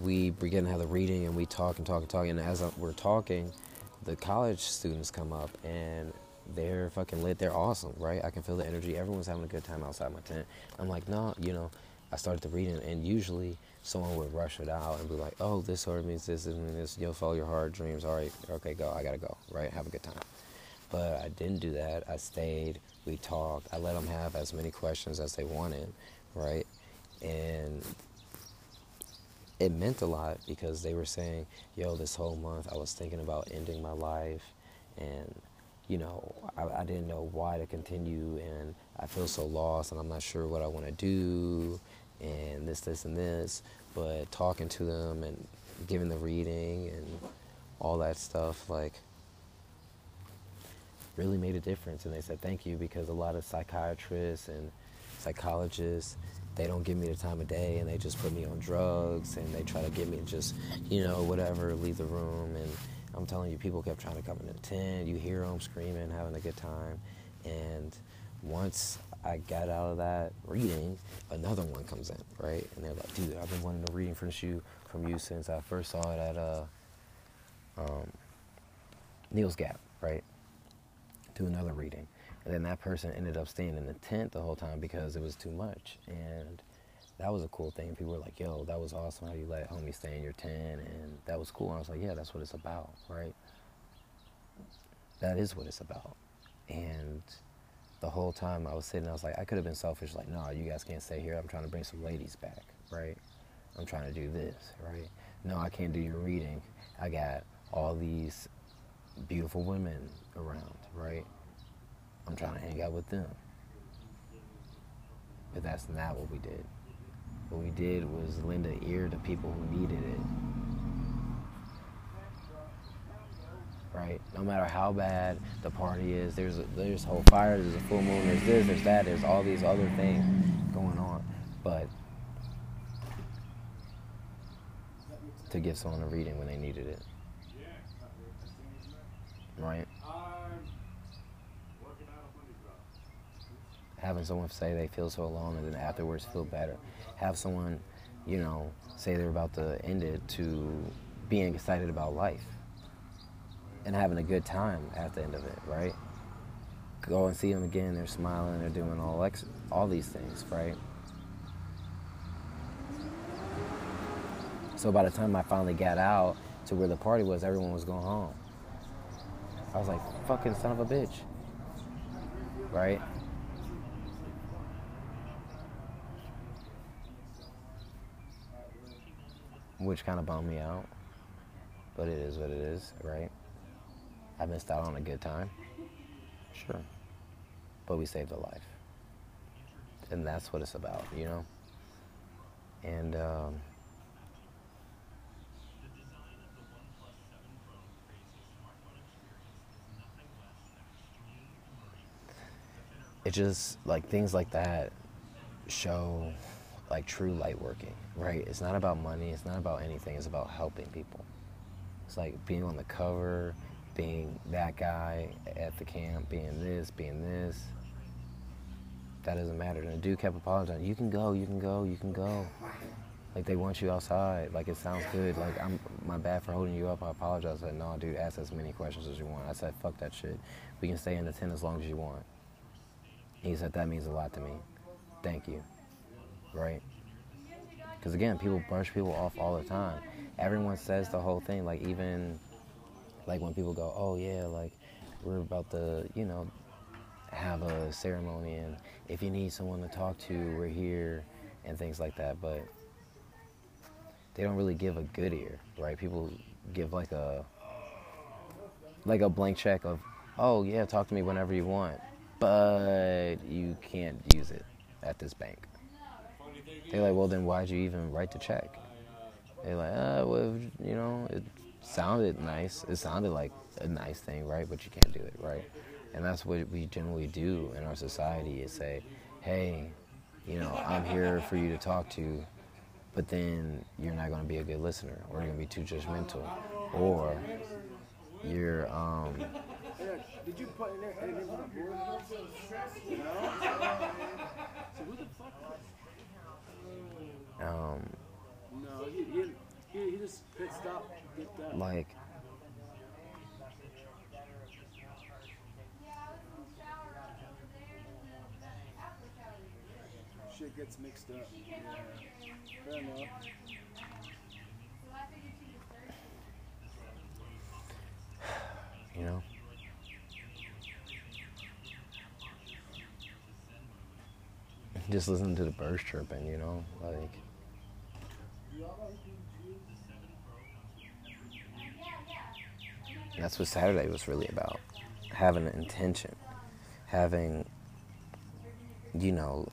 we begin to have the reading and we talk and talk and talk and as we're talking the college students come up and they're fucking lit they're awesome right? I can feel the energy everyone's having a good time outside my tent. I'm like no you know I started the reading, and usually someone would rush it out and be like, "Oh, this word means this, this means this. You'll follow your heart, dreams. All right, okay, go. I gotta go. Right, have a good time." But I didn't do that. I stayed. We talked. I let them have as many questions as they wanted, right? And it meant a lot because they were saying, "Yo, this whole month I was thinking about ending my life, and you know, I, I didn't know why to continue, and I feel so lost, and I'm not sure what I want to do, and this, this, and this." But talking to them and giving the reading and all that stuff, like, really made a difference. And they said thank you because a lot of psychiatrists and psychologists they don't give me the time of day and they just put me on drugs and they try to get me just, you know, whatever, leave the room. And I'm telling you, people kept trying to come in the tent. You hear them screaming, having a good time. And once I got out of that reading, another one comes in, right? And they're like, dude, I've been wanting to reading from you, from you since I first saw it at uh, um, Neels Gap, right? Do another reading. And then that person ended up staying in the tent the whole time because it was too much. And that was a cool thing. People were like, yo, that was awesome how you let homie stay in your tent. And that was cool. And I was like, yeah, that's what it's about, right? That is what it's about. And the whole time I was sitting, I was like, I could have been selfish, like, no, you guys can't stay here. I'm trying to bring some ladies back, right? I'm trying to do this, right? No, I can't do your reading. I got all these beautiful women around, right? I'm trying to hang out with them. But that's not what we did. What we did was lend an ear to people who needed it. Right? No matter how bad the party is, there's a, there's whole fire, there's a full moon, there's this, there's that, there's all these other things going on. But to give someone a reading when they needed it. Right? having someone say they feel so alone and then afterwards feel better. Have someone, you know, say they're about to end it to being excited about life and having a good time at the end of it, right? Go and see them again, they're smiling, they're doing all ex- all these things, right? So by the time I finally got out to where the party was, everyone was going home. I was like, fucking son of a bitch. Right? which kind of bummed me out. But it is what it is, right? I missed out on a good time. Sure. But we saved a life. And that's what it's about, you know? And, um, it just, like, things like that show like true light working, right? It's not about money, it's not about anything, it's about helping people. It's like being on the cover, being that guy at the camp, being this, being this. That doesn't matter. And the dude kept apologizing. You can go, you can go, you can go. Like they want you outside. Like it sounds good. Like I'm my bad for holding you up. I apologize. I said, no, dude, ask as many questions as you want. I said, fuck that shit. We can stay in the tent as long as you want. He said, that means a lot to me. Thank you right? Because again, people brush people off all the time. Everyone says the whole thing, like even like when people go, oh yeah, like we're about to, you know, have a ceremony, and if you need someone to talk to, we're here, and things like that. But they don't really give a good ear, right? People give like a like a blank check of, oh yeah, talk to me whenever you want, but you can't use it at this bank. They're like, well, then why'd you even write the check? They're like, uh, well, you know, sounded nice. It sounded like a nice thing, right? But you can't do it, right? And that's what we generally do in our society is say, hey, you know, I'm here for you to talk to, but then you're not going to be a good listener, or you're going to be too judgmental, or you're, um, did you put in there anything on the board? No. So who the fuck? Um, no, he, he, he, just pit stop, Like, Shit, gets mixed up. Yeah. Fair enough. You know? Just listen to the birds chirping, you know? Like, that's what Saturday was really about. Having an intention, having, you know,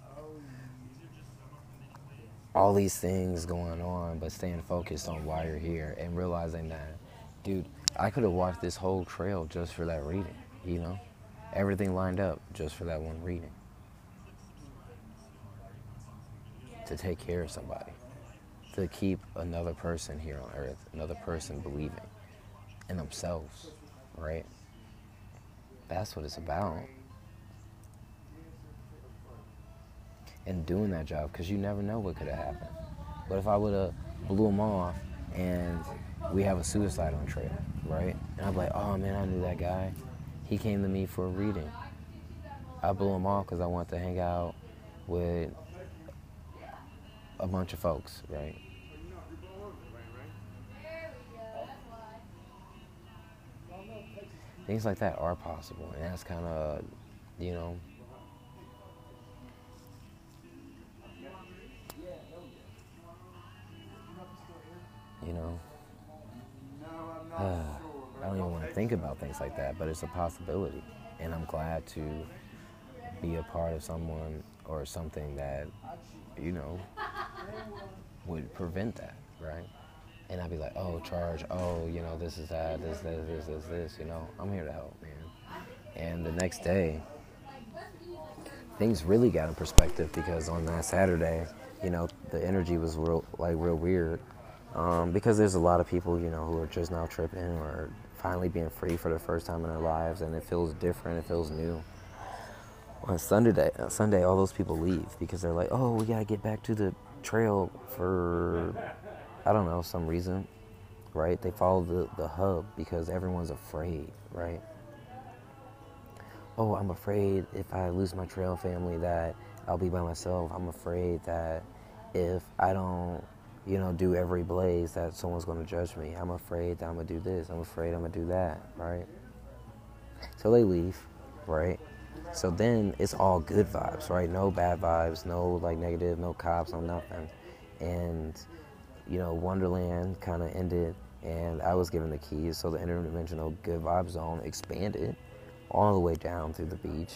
all these things going on, but staying focused on why you're here and realizing that, dude, I could have walked this whole trail just for that reading, you know? Everything lined up just for that one reading. To take care of somebody, to keep another person here on earth, another person believing themselves, right? That's what it's about. And doing that job, because you never know what could have happened. What if I would have blew them off and we have a suicide on trail, right? And I'm like, oh man, I knew that guy. He came to me for a reading. I blew him off because I wanted to hang out with a bunch of folks, right? Things like that are possible, and that's kind of, you know, you know. I don't even want to think about things like that, but it's a possibility. And I'm glad to be a part of someone or something that, you know, would prevent that, right? And I'd be like, oh, charge, oh, you know, this is that, this, this, this, this, this, you know, I'm here to help, man. And the next day, things really got in perspective because on that Saturday, you know, the energy was real, like real weird. Um, because there's a lot of people, you know, who are just now tripping or finally being free for the first time in their lives, and it feels different, it feels new. On Sunday, uh, Sunday, all those people leave because they're like, "Oh, we gotta get back to the trail for, I don't know, some reason, right?" They follow the the hub because everyone's afraid, right? Oh, I'm afraid if I lose my trail family that I'll be by myself. I'm afraid that if I don't you know, do every blaze that someone's going to judge me. I'm afraid that I'm going to do this. I'm afraid I'm going to do that, right? So they leave, right? So then it's all good vibes, right? No bad vibes, no like negative, no cops, no nothing. And, you know, Wonderland kind of ended and I was given the keys. So the interdimensional good vibe zone expanded all the way down through the beach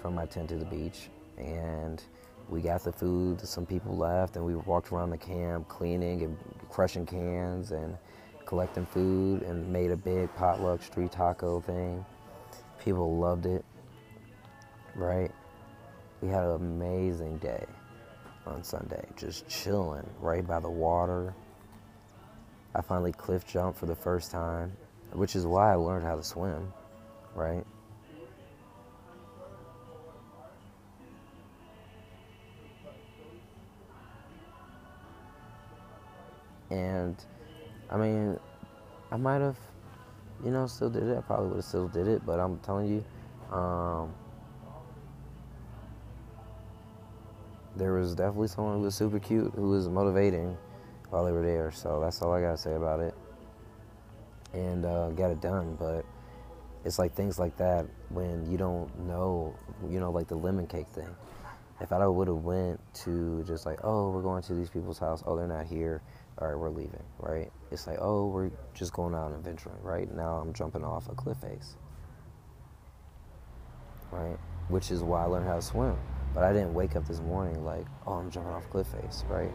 from my tent to the beach. And we got the food. Some people left, and we walked around the camp cleaning and crushing cans and collecting food and made a big potluck street taco thing. People loved it, right? We had an amazing day on Sunday, just chilling right by the water. I finally cliff jumped for the first time, which is why I learned how to swim, right? And I mean, I might have, you know, still did it. I probably would have still did it, but I'm telling you, um, there was definitely someone who was super cute who was motivating while they were there. So that's all I gotta say about it. And uh, got it done, but it's like things like that when you don't know, you know, like the lemon cake thing. If I would have went to just like, oh, we're going to these people's house. Oh, they're not here all right, we're leaving, right? It's like, oh, we're just going out and adventuring, right? Now I'm jumping off a cliff face, right? Which is why I learned how to swim. But I didn't wake up this morning like, oh, I'm jumping off cliff face, right?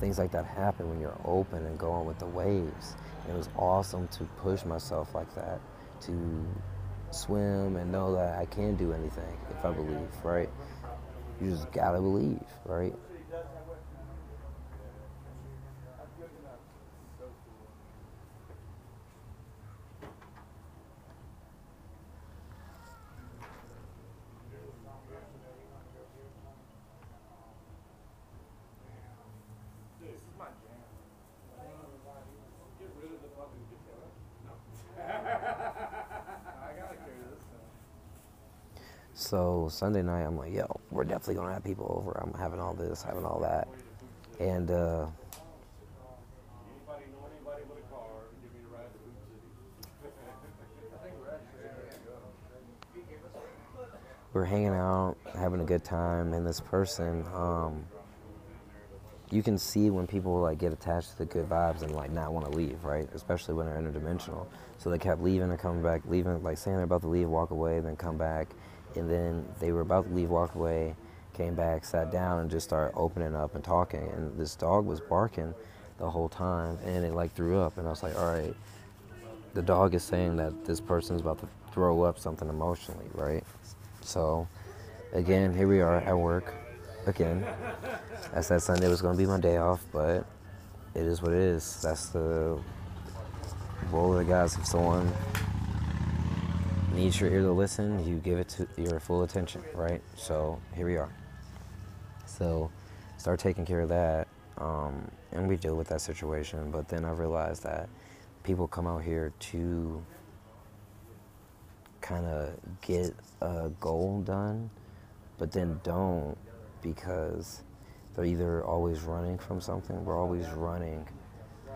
Things like that happen when you're open and going with the waves. And it was awesome to push myself like that, to swim and know that I can do anything if I believe, right? You just gotta believe, right? Sunday night, I'm like, yo, we're definitely gonna have people over. I'm having all this, having all that, and uh, we're hanging out, having a good time, and this person, um, you can see when people like get attached to the good vibes and like not want to leave, right? Especially when they're interdimensional. So they kept leaving and coming back, leaving, like saying they're about to leave, walk away, then come back, and then they were about to leave, walked away, came back, sat down, and just started opening up and talking. And this dog was barking the whole time, and it like threw up, and I was like, all right, the dog is saying that this person's about to throw up something emotionally, right? So, again, here we are at work again. I said Sunday was going to be my day off, but it is what it is. That's the roll of the guys. If someone needs your ear to listen, you give it to your full attention, right? So here we are. So start taking care of that, um, and we deal with that situation. But then I realized that people come out here to kind of get a goal done, but then don't because they're either always running from something. We're always running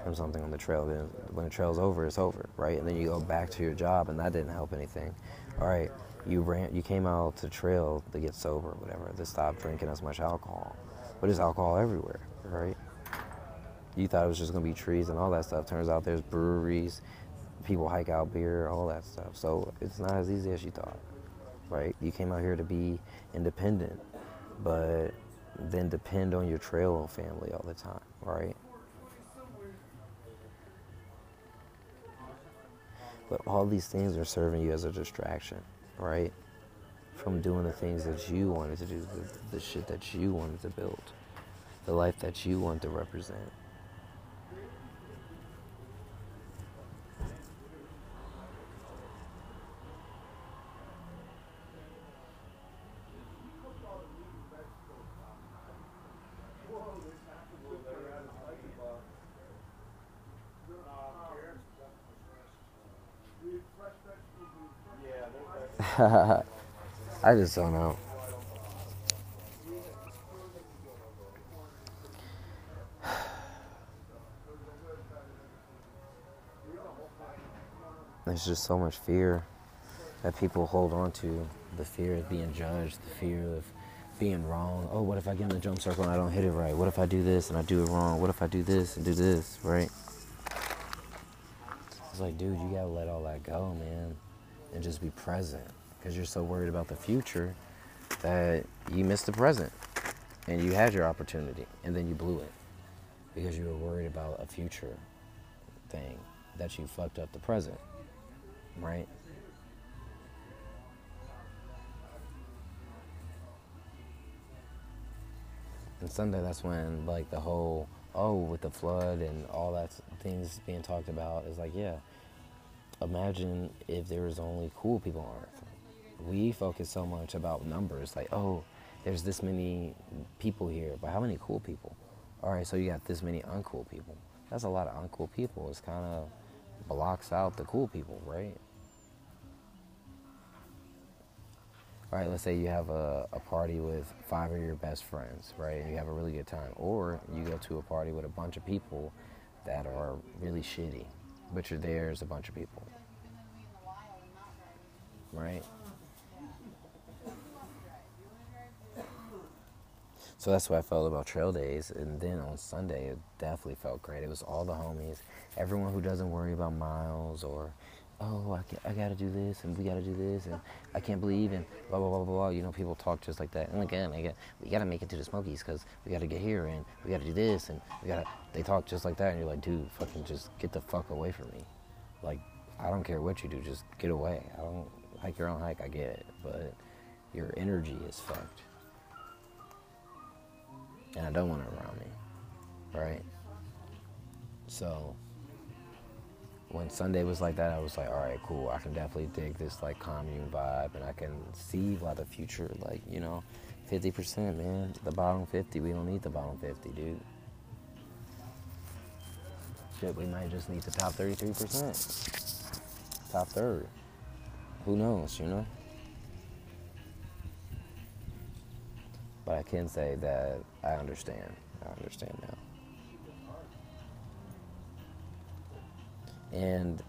from something on the trail. Then when the trail's over, it's over, right? And then you go back to your job, and that didn't help anything. All right, you ran, you came out to trail to get sober, whatever, to stop drinking as much alcohol. But there's alcohol everywhere, right? You thought it was just gonna be trees and all that stuff. Turns out there's breweries, people hike out beer, all that stuff. So it's not as easy as you thought, right? You came out here to be independent, but then depend on your trail family all the time, right? But all these things are serving you as a distraction, right? From doing the things that you wanted to do, the, the shit that you wanted to build, the life that you want to represent. I just don't know. There's just so much fear that people hold on to. The fear of being judged, the fear of being wrong. Oh, what if I get in the jump circle and I don't hit it right? What if I do this and I do it wrong? What if I do this and do this, right? It's like, dude, you gotta let all that go, man, and just be present because you're so worried about the future that you missed the present and you had your opportunity and then you blew it because you were worried about a future thing that you fucked up the present, right? And Sunday, that's when like the whole oh with the flood and all that things being talked about is like yeah. Imagine if there was only cool people on Earth we focus so much about numbers like oh there's this many people here but how many cool people? All right so you got this many uncool people. That's a lot of uncool people. It's kind of blocks out the cool people right? All right let's say you have a, a party with five of your best friends right and you have a really good time or you go to a party with a bunch of people that are really shitty but you're there as a bunch of people. Right So that's what I felt about trail days. And then on Sunday, it definitely felt great. It was all the homies, everyone who doesn't worry about miles or, oh, I, I got to do this and we got to do this and I can't believe and blah, blah, blah, blah, blah. You know, people talk just like that. And again, got, we got to make it to the Smokies because we got to get here and we got to do this and we got to, they talk just like that. And you're like, dude, fucking just get the fuck away from me. Like, I don't care what you do, just get away. I don't hike your own hike, I get it. But your energy is fucked and I don't want it around me, right? So when Sunday was like that, I was like, all right, cool. I can definitely dig this like commune vibe, and I can see why the future, like you know, 50%, man. The bottom 50, we don't need the bottom 50, dude. Shit, we might just need the top 33%, top third. Who knows, you know? But I can say that I understand. I understand now. And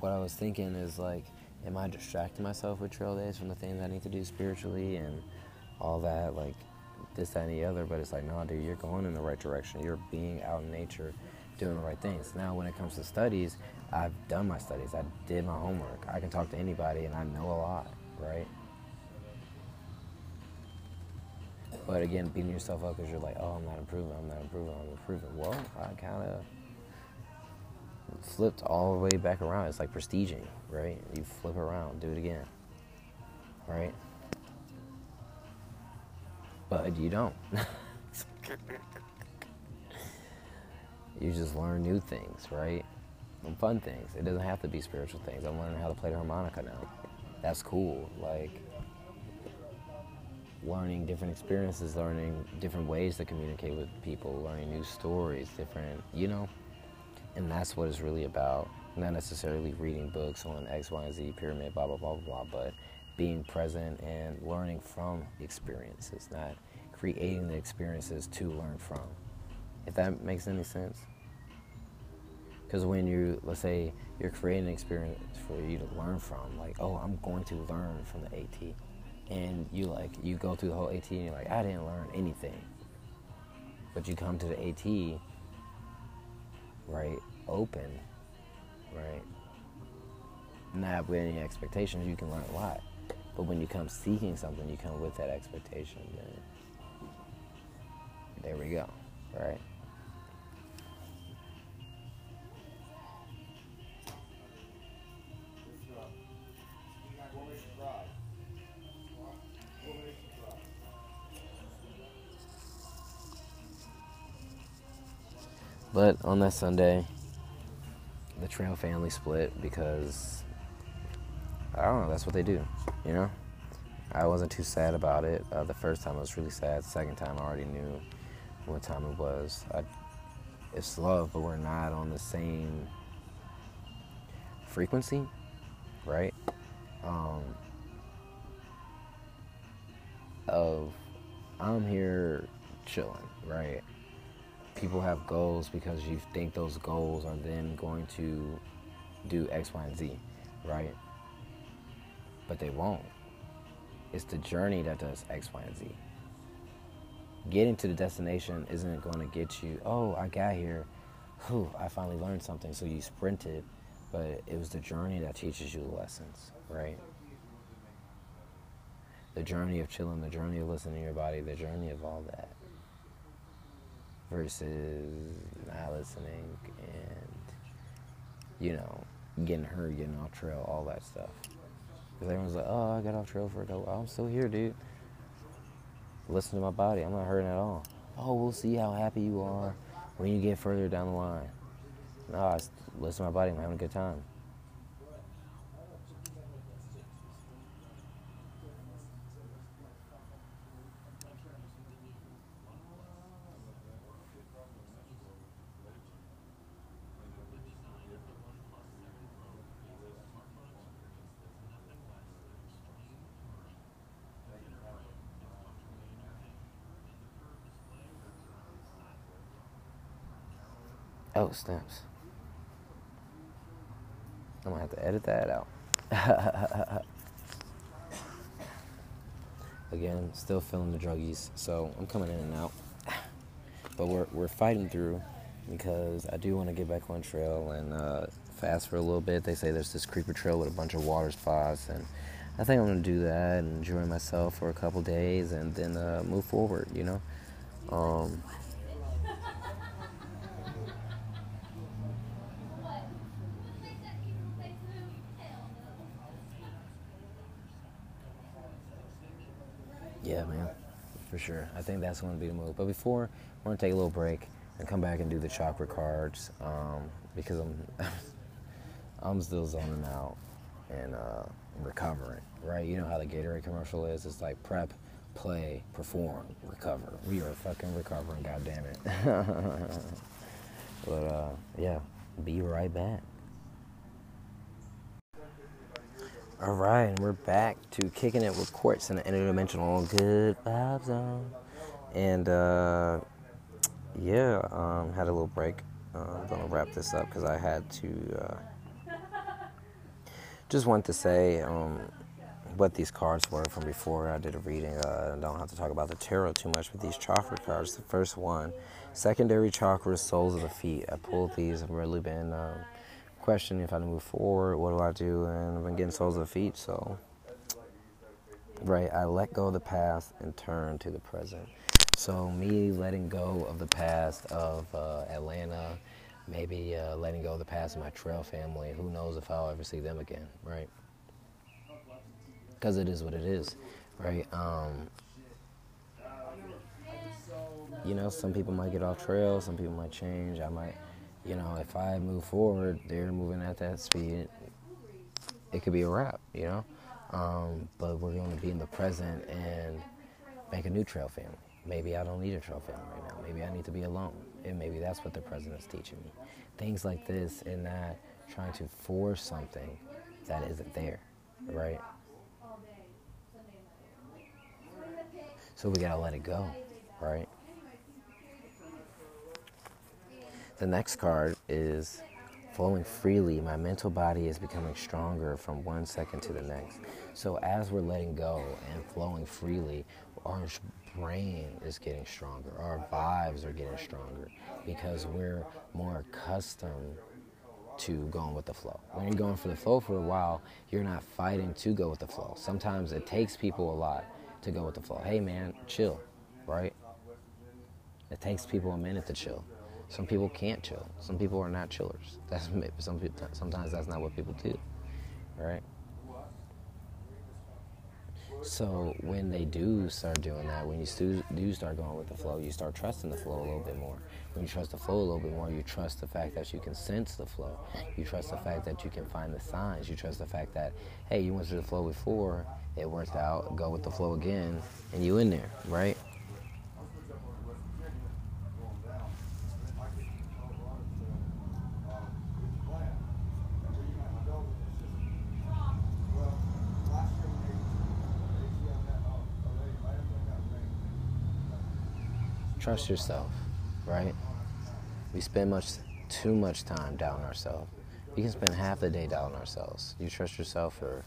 what I was thinking is like, am I distracting myself with trail days from the things I need to do spiritually and all that, like this, that, and the other? But it's like, no, dude, you're going in the right direction. You're being out in nature, doing the right things. Now, when it comes to studies, I've done my studies. I did my homework. I can talk to anybody, and I know a lot, right? But again, beating yourself up because you're like, oh, I'm not improving, I'm not improving, I'm improving. Well, I kind of flipped all the way back around. It's like prestiging, right? You flip around, do it again, right? But you don't. you just learn new things, right? And fun things. It doesn't have to be spiritual things. I'm learning how to play the harmonica now. That's cool. Like learning different experiences, learning different ways to communicate with people, learning new stories, different, you know, and that's what it's really about. Not necessarily reading books on X, Y, and Z, pyramid, blah, blah, blah, blah, blah, but being present and learning from experiences, not creating the experiences to learn from. If that makes any sense. Because when you, let's say, you're creating an experience for you to learn from, like, oh, I'm going to learn from the AT. And you like, you go through the whole AT and you're like, I didn't learn anything. But you come to the AT right, open, right, not with any expectations, you can learn a lot. But when you come seeking something, you come with that expectation, then there we go, right? But on that Sunday, the trail family split because I don't know, that's what they do, you know? I wasn't too sad about it. Uh, the first time I was really sad. The second time I already knew what time it was. I, it's love, but we're not on the same frequency, right? Um, of I'm here chilling, right? People have goals because you think those goals are then going to do X, Y, and Z, right? But they won't. It's the journey that does X, Y, and Z. Getting to the destination isn't going to get you, oh, I got here. Whew, I finally learned something. So you sprinted, but it was the journey that teaches you the lessons, right? The journey of chilling, the journey of listening to your body, the journey of all that versus not listening and you know getting hurt, getting off trail, all that stuff. Because everyone's like, "Oh, I got off trail for a couple. I'm still here, dude. Listen to my body. I'm not hurting at all. Oh, we'll see how happy you are when you get further down the line. No, I listen to my body. I'm having a good time. Oh, snaps. I'm gonna have to edit that out. Again, still feeling the druggies, so I'm coming in and out. But we're, we're fighting through because I do want to get back on trail and uh, fast for a little bit. They say there's this creeper trail with a bunch of water spots, and I think I'm gonna do that and enjoy myself for a couple days and then uh, move forward. You know. Um, Yeah, man, for sure. I think that's going to be the move. But before, we're going to take a little break and come back and do the chakra cards um, because I'm I'm still zoning out and uh, recovering. Right? You know how the Gatorade commercial is. It's like prep, play, perform, recover. We are fucking recovering. God damn it. but uh, yeah, be right back. All right, and we're back to kicking it with Quartz in the interdimensional good vibe zone, and uh, yeah, um, had a little break. Uh, I'm gonna wrap this up because I had to. Uh, just want to say um, what these cards were from before I did a reading. Uh, I don't have to talk about the tarot too much with these chakra cards. The first one, secondary chakra, soles of the feet. I pulled these. I've really been. Um, questioning if I move forward, what do I do? And I've been getting soles of feet, so right, I let go of the past and turn to the present. So me letting go of the past of uh, Atlanta, maybe uh, letting go of the past of my trail family. Who knows if I'll ever see them again, right? Because it is what it is, right? Um, you know, some people might get off trail, some people might change. I might you know, if I move forward, they're moving at that speed. It could be a wrap, you know. Um, but we're going to be in the present and make a new trail family. Maybe I don't need a trail family right now. Maybe I need to be alone, and maybe that's what the present is teaching me. Things like this, and not trying to force something that isn't there, right? So we gotta let it go, right? The next card is flowing freely. My mental body is becoming stronger from one second to the next. So as we're letting go and flowing freely, our brain is getting stronger. Our vibes are getting stronger because we're more accustomed to going with the flow. When you're going for the flow for a while, you're not fighting to go with the flow. Sometimes it takes people a lot to go with the flow. Hey man, chill, right? It takes people a minute to chill. Some people can't chill. Some people are not chillers. That's some sometimes that's not what people do, right? So when they do start doing that, when you do start going with the flow, you start trusting the flow a little bit more. When you trust the flow a little bit more, you trust the fact that you can sense the flow. You trust the fact that you can find the signs. You trust the fact that, hey, you went through the flow before, it worked out, go with the flow again, and you in there, right? Trust yourself, right? We spend much too much time doubting ourselves. You can spend half the day doubting ourselves. You trust yourself for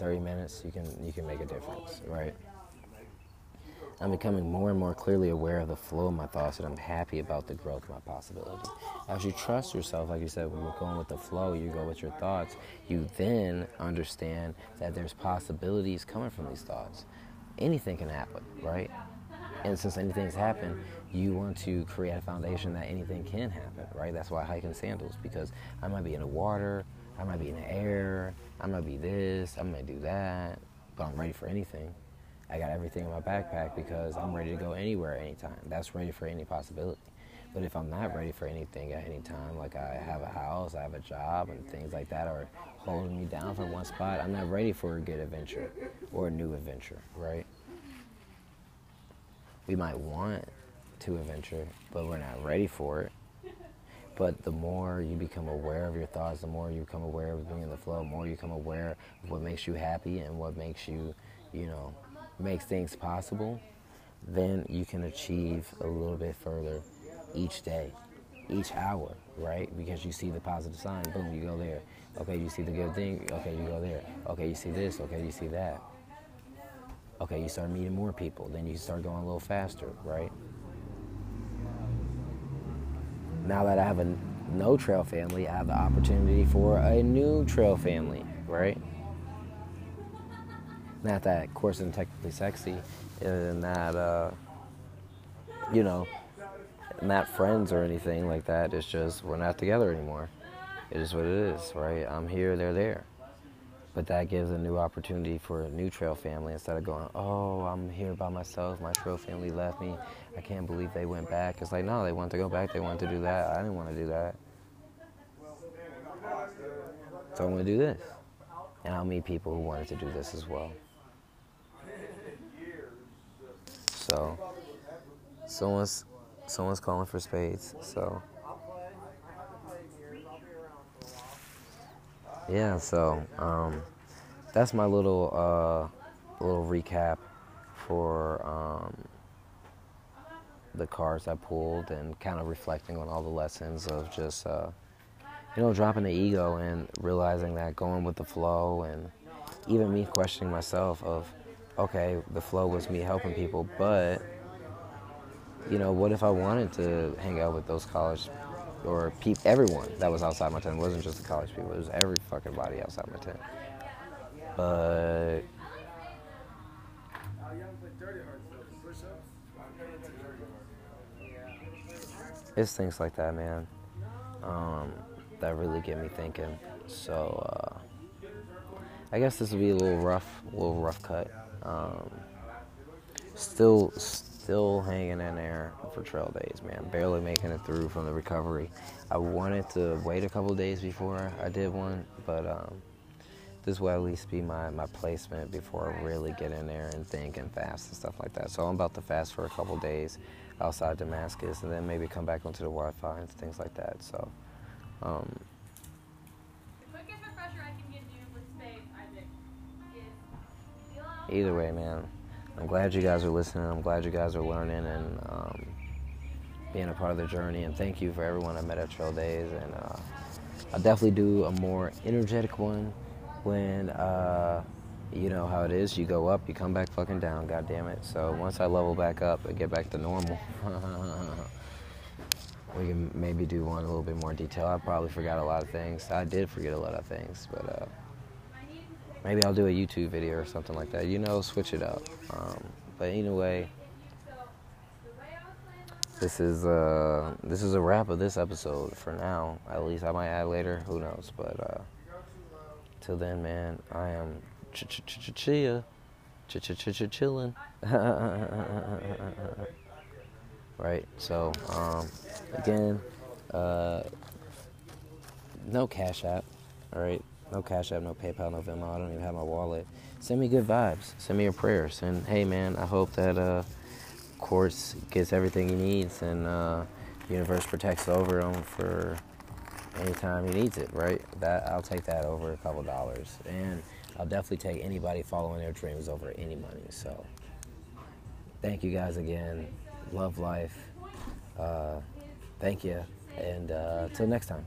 30 minutes, you can you can make a difference, right? I'm becoming more and more clearly aware of the flow of my thoughts, and I'm happy about the growth of my possibility. As you trust yourself, like you said, when you're going with the flow, you go with your thoughts, you then understand that there's possibilities coming from these thoughts. Anything can happen, right? And since anything's happened, you want to create a foundation that anything can happen, right? That's why in sandals because I might be in the water, I might be in the air, I might be this, I might do that, but I'm ready for anything. I got everything in my backpack because I'm ready to go anywhere anytime. That's ready for any possibility. But if I'm not ready for anything at any time, like I have a house, I have a job, and things like that are holding me down from one spot, I'm not ready for a good adventure or a new adventure, right? We might want to adventure, but we're not ready for it. But the more you become aware of your thoughts, the more you become aware of being in the flow, the more you become aware of what makes you happy and what makes you, you know, makes things possible, then you can achieve a little bit further each day, each hour, right? Because you see the positive sign, boom, you go there. Okay, you see the good thing, okay, you go there. Okay, you see this, okay, you see that. Okay, you start meeting more people, then you start going a little faster, right? Now that I have a no trail family, I have the opportunity for a new trail family, right? Not that Quartz isn't technically sexy, and that, uh, you know, not friends or anything like that. It's just we're not together anymore. It is what it is, right? I'm here, they're there. But that gives a new opportunity for a new trail family instead of going, oh, I'm here by myself. My trail family left me. I can't believe they went back. It's like, no, they wanted to go back. They wanted to do that. I didn't want to do that. So I'm going to do this. And I'll meet people who wanted to do this as well. So, someone's someone's calling for spades. So, yeah. So, um, that's my little uh, little recap for um, the cards I pulled and kind of reflecting on all the lessons of just uh, you know dropping the ego and realizing that going with the flow and even me questioning myself of okay the flow was me helping people but you know what if I wanted to hang out with those college or peep everyone that was outside my tent. It wasn't just the college people. It was every fucking body outside my tent. But it's things like that, man, um, that really get me thinking. So uh, I guess this will be a little rough, a little rough cut. Um, still still hanging in there for trail days, man. Barely making it through from the recovery. I wanted to wait a couple days before I did one, but um, this will at least be my, my placement before I really get in there and think and fast and stuff like that. So I'm about to fast for a couple days outside Damascus and then maybe come back onto the Wi-Fi and things like that. So. Um, either way, man. I'm glad you guys are listening. I'm glad you guys are learning and um, being a part of the journey. And thank you for everyone I met at Trail Days. And uh, I'll definitely do a more energetic one when uh, you know how it is. You go up, you come back fucking down. God damn it. So once I level back up and get back to normal. we can maybe do one a little bit more detail. I probably forgot a lot of things. I did forget a lot of things, but uh, maybe I'll do a YouTube video or something like that. You know, switch it up. Um, but anyway, this is uh, this is a wrap of this episode for now. At least I might add later. Who knows? But uh, till then, man, I am ch ch ch ch chia, ch ch ch ch chilling. right. So um, again, uh, no Cash App. All right. No Cash App, no PayPal, no Venmo. I don't even have my wallet. Send me good vibes. Send me your prayers. And hey, man, I hope that uh, Quartz gets everything he needs and uh, universe protects over him for anytime he needs it. Right? That I'll take that over a couple dollars, and I'll definitely take anybody following their dreams over any money. So, thank you guys again. Love life. Uh, thank you, and uh, till next time.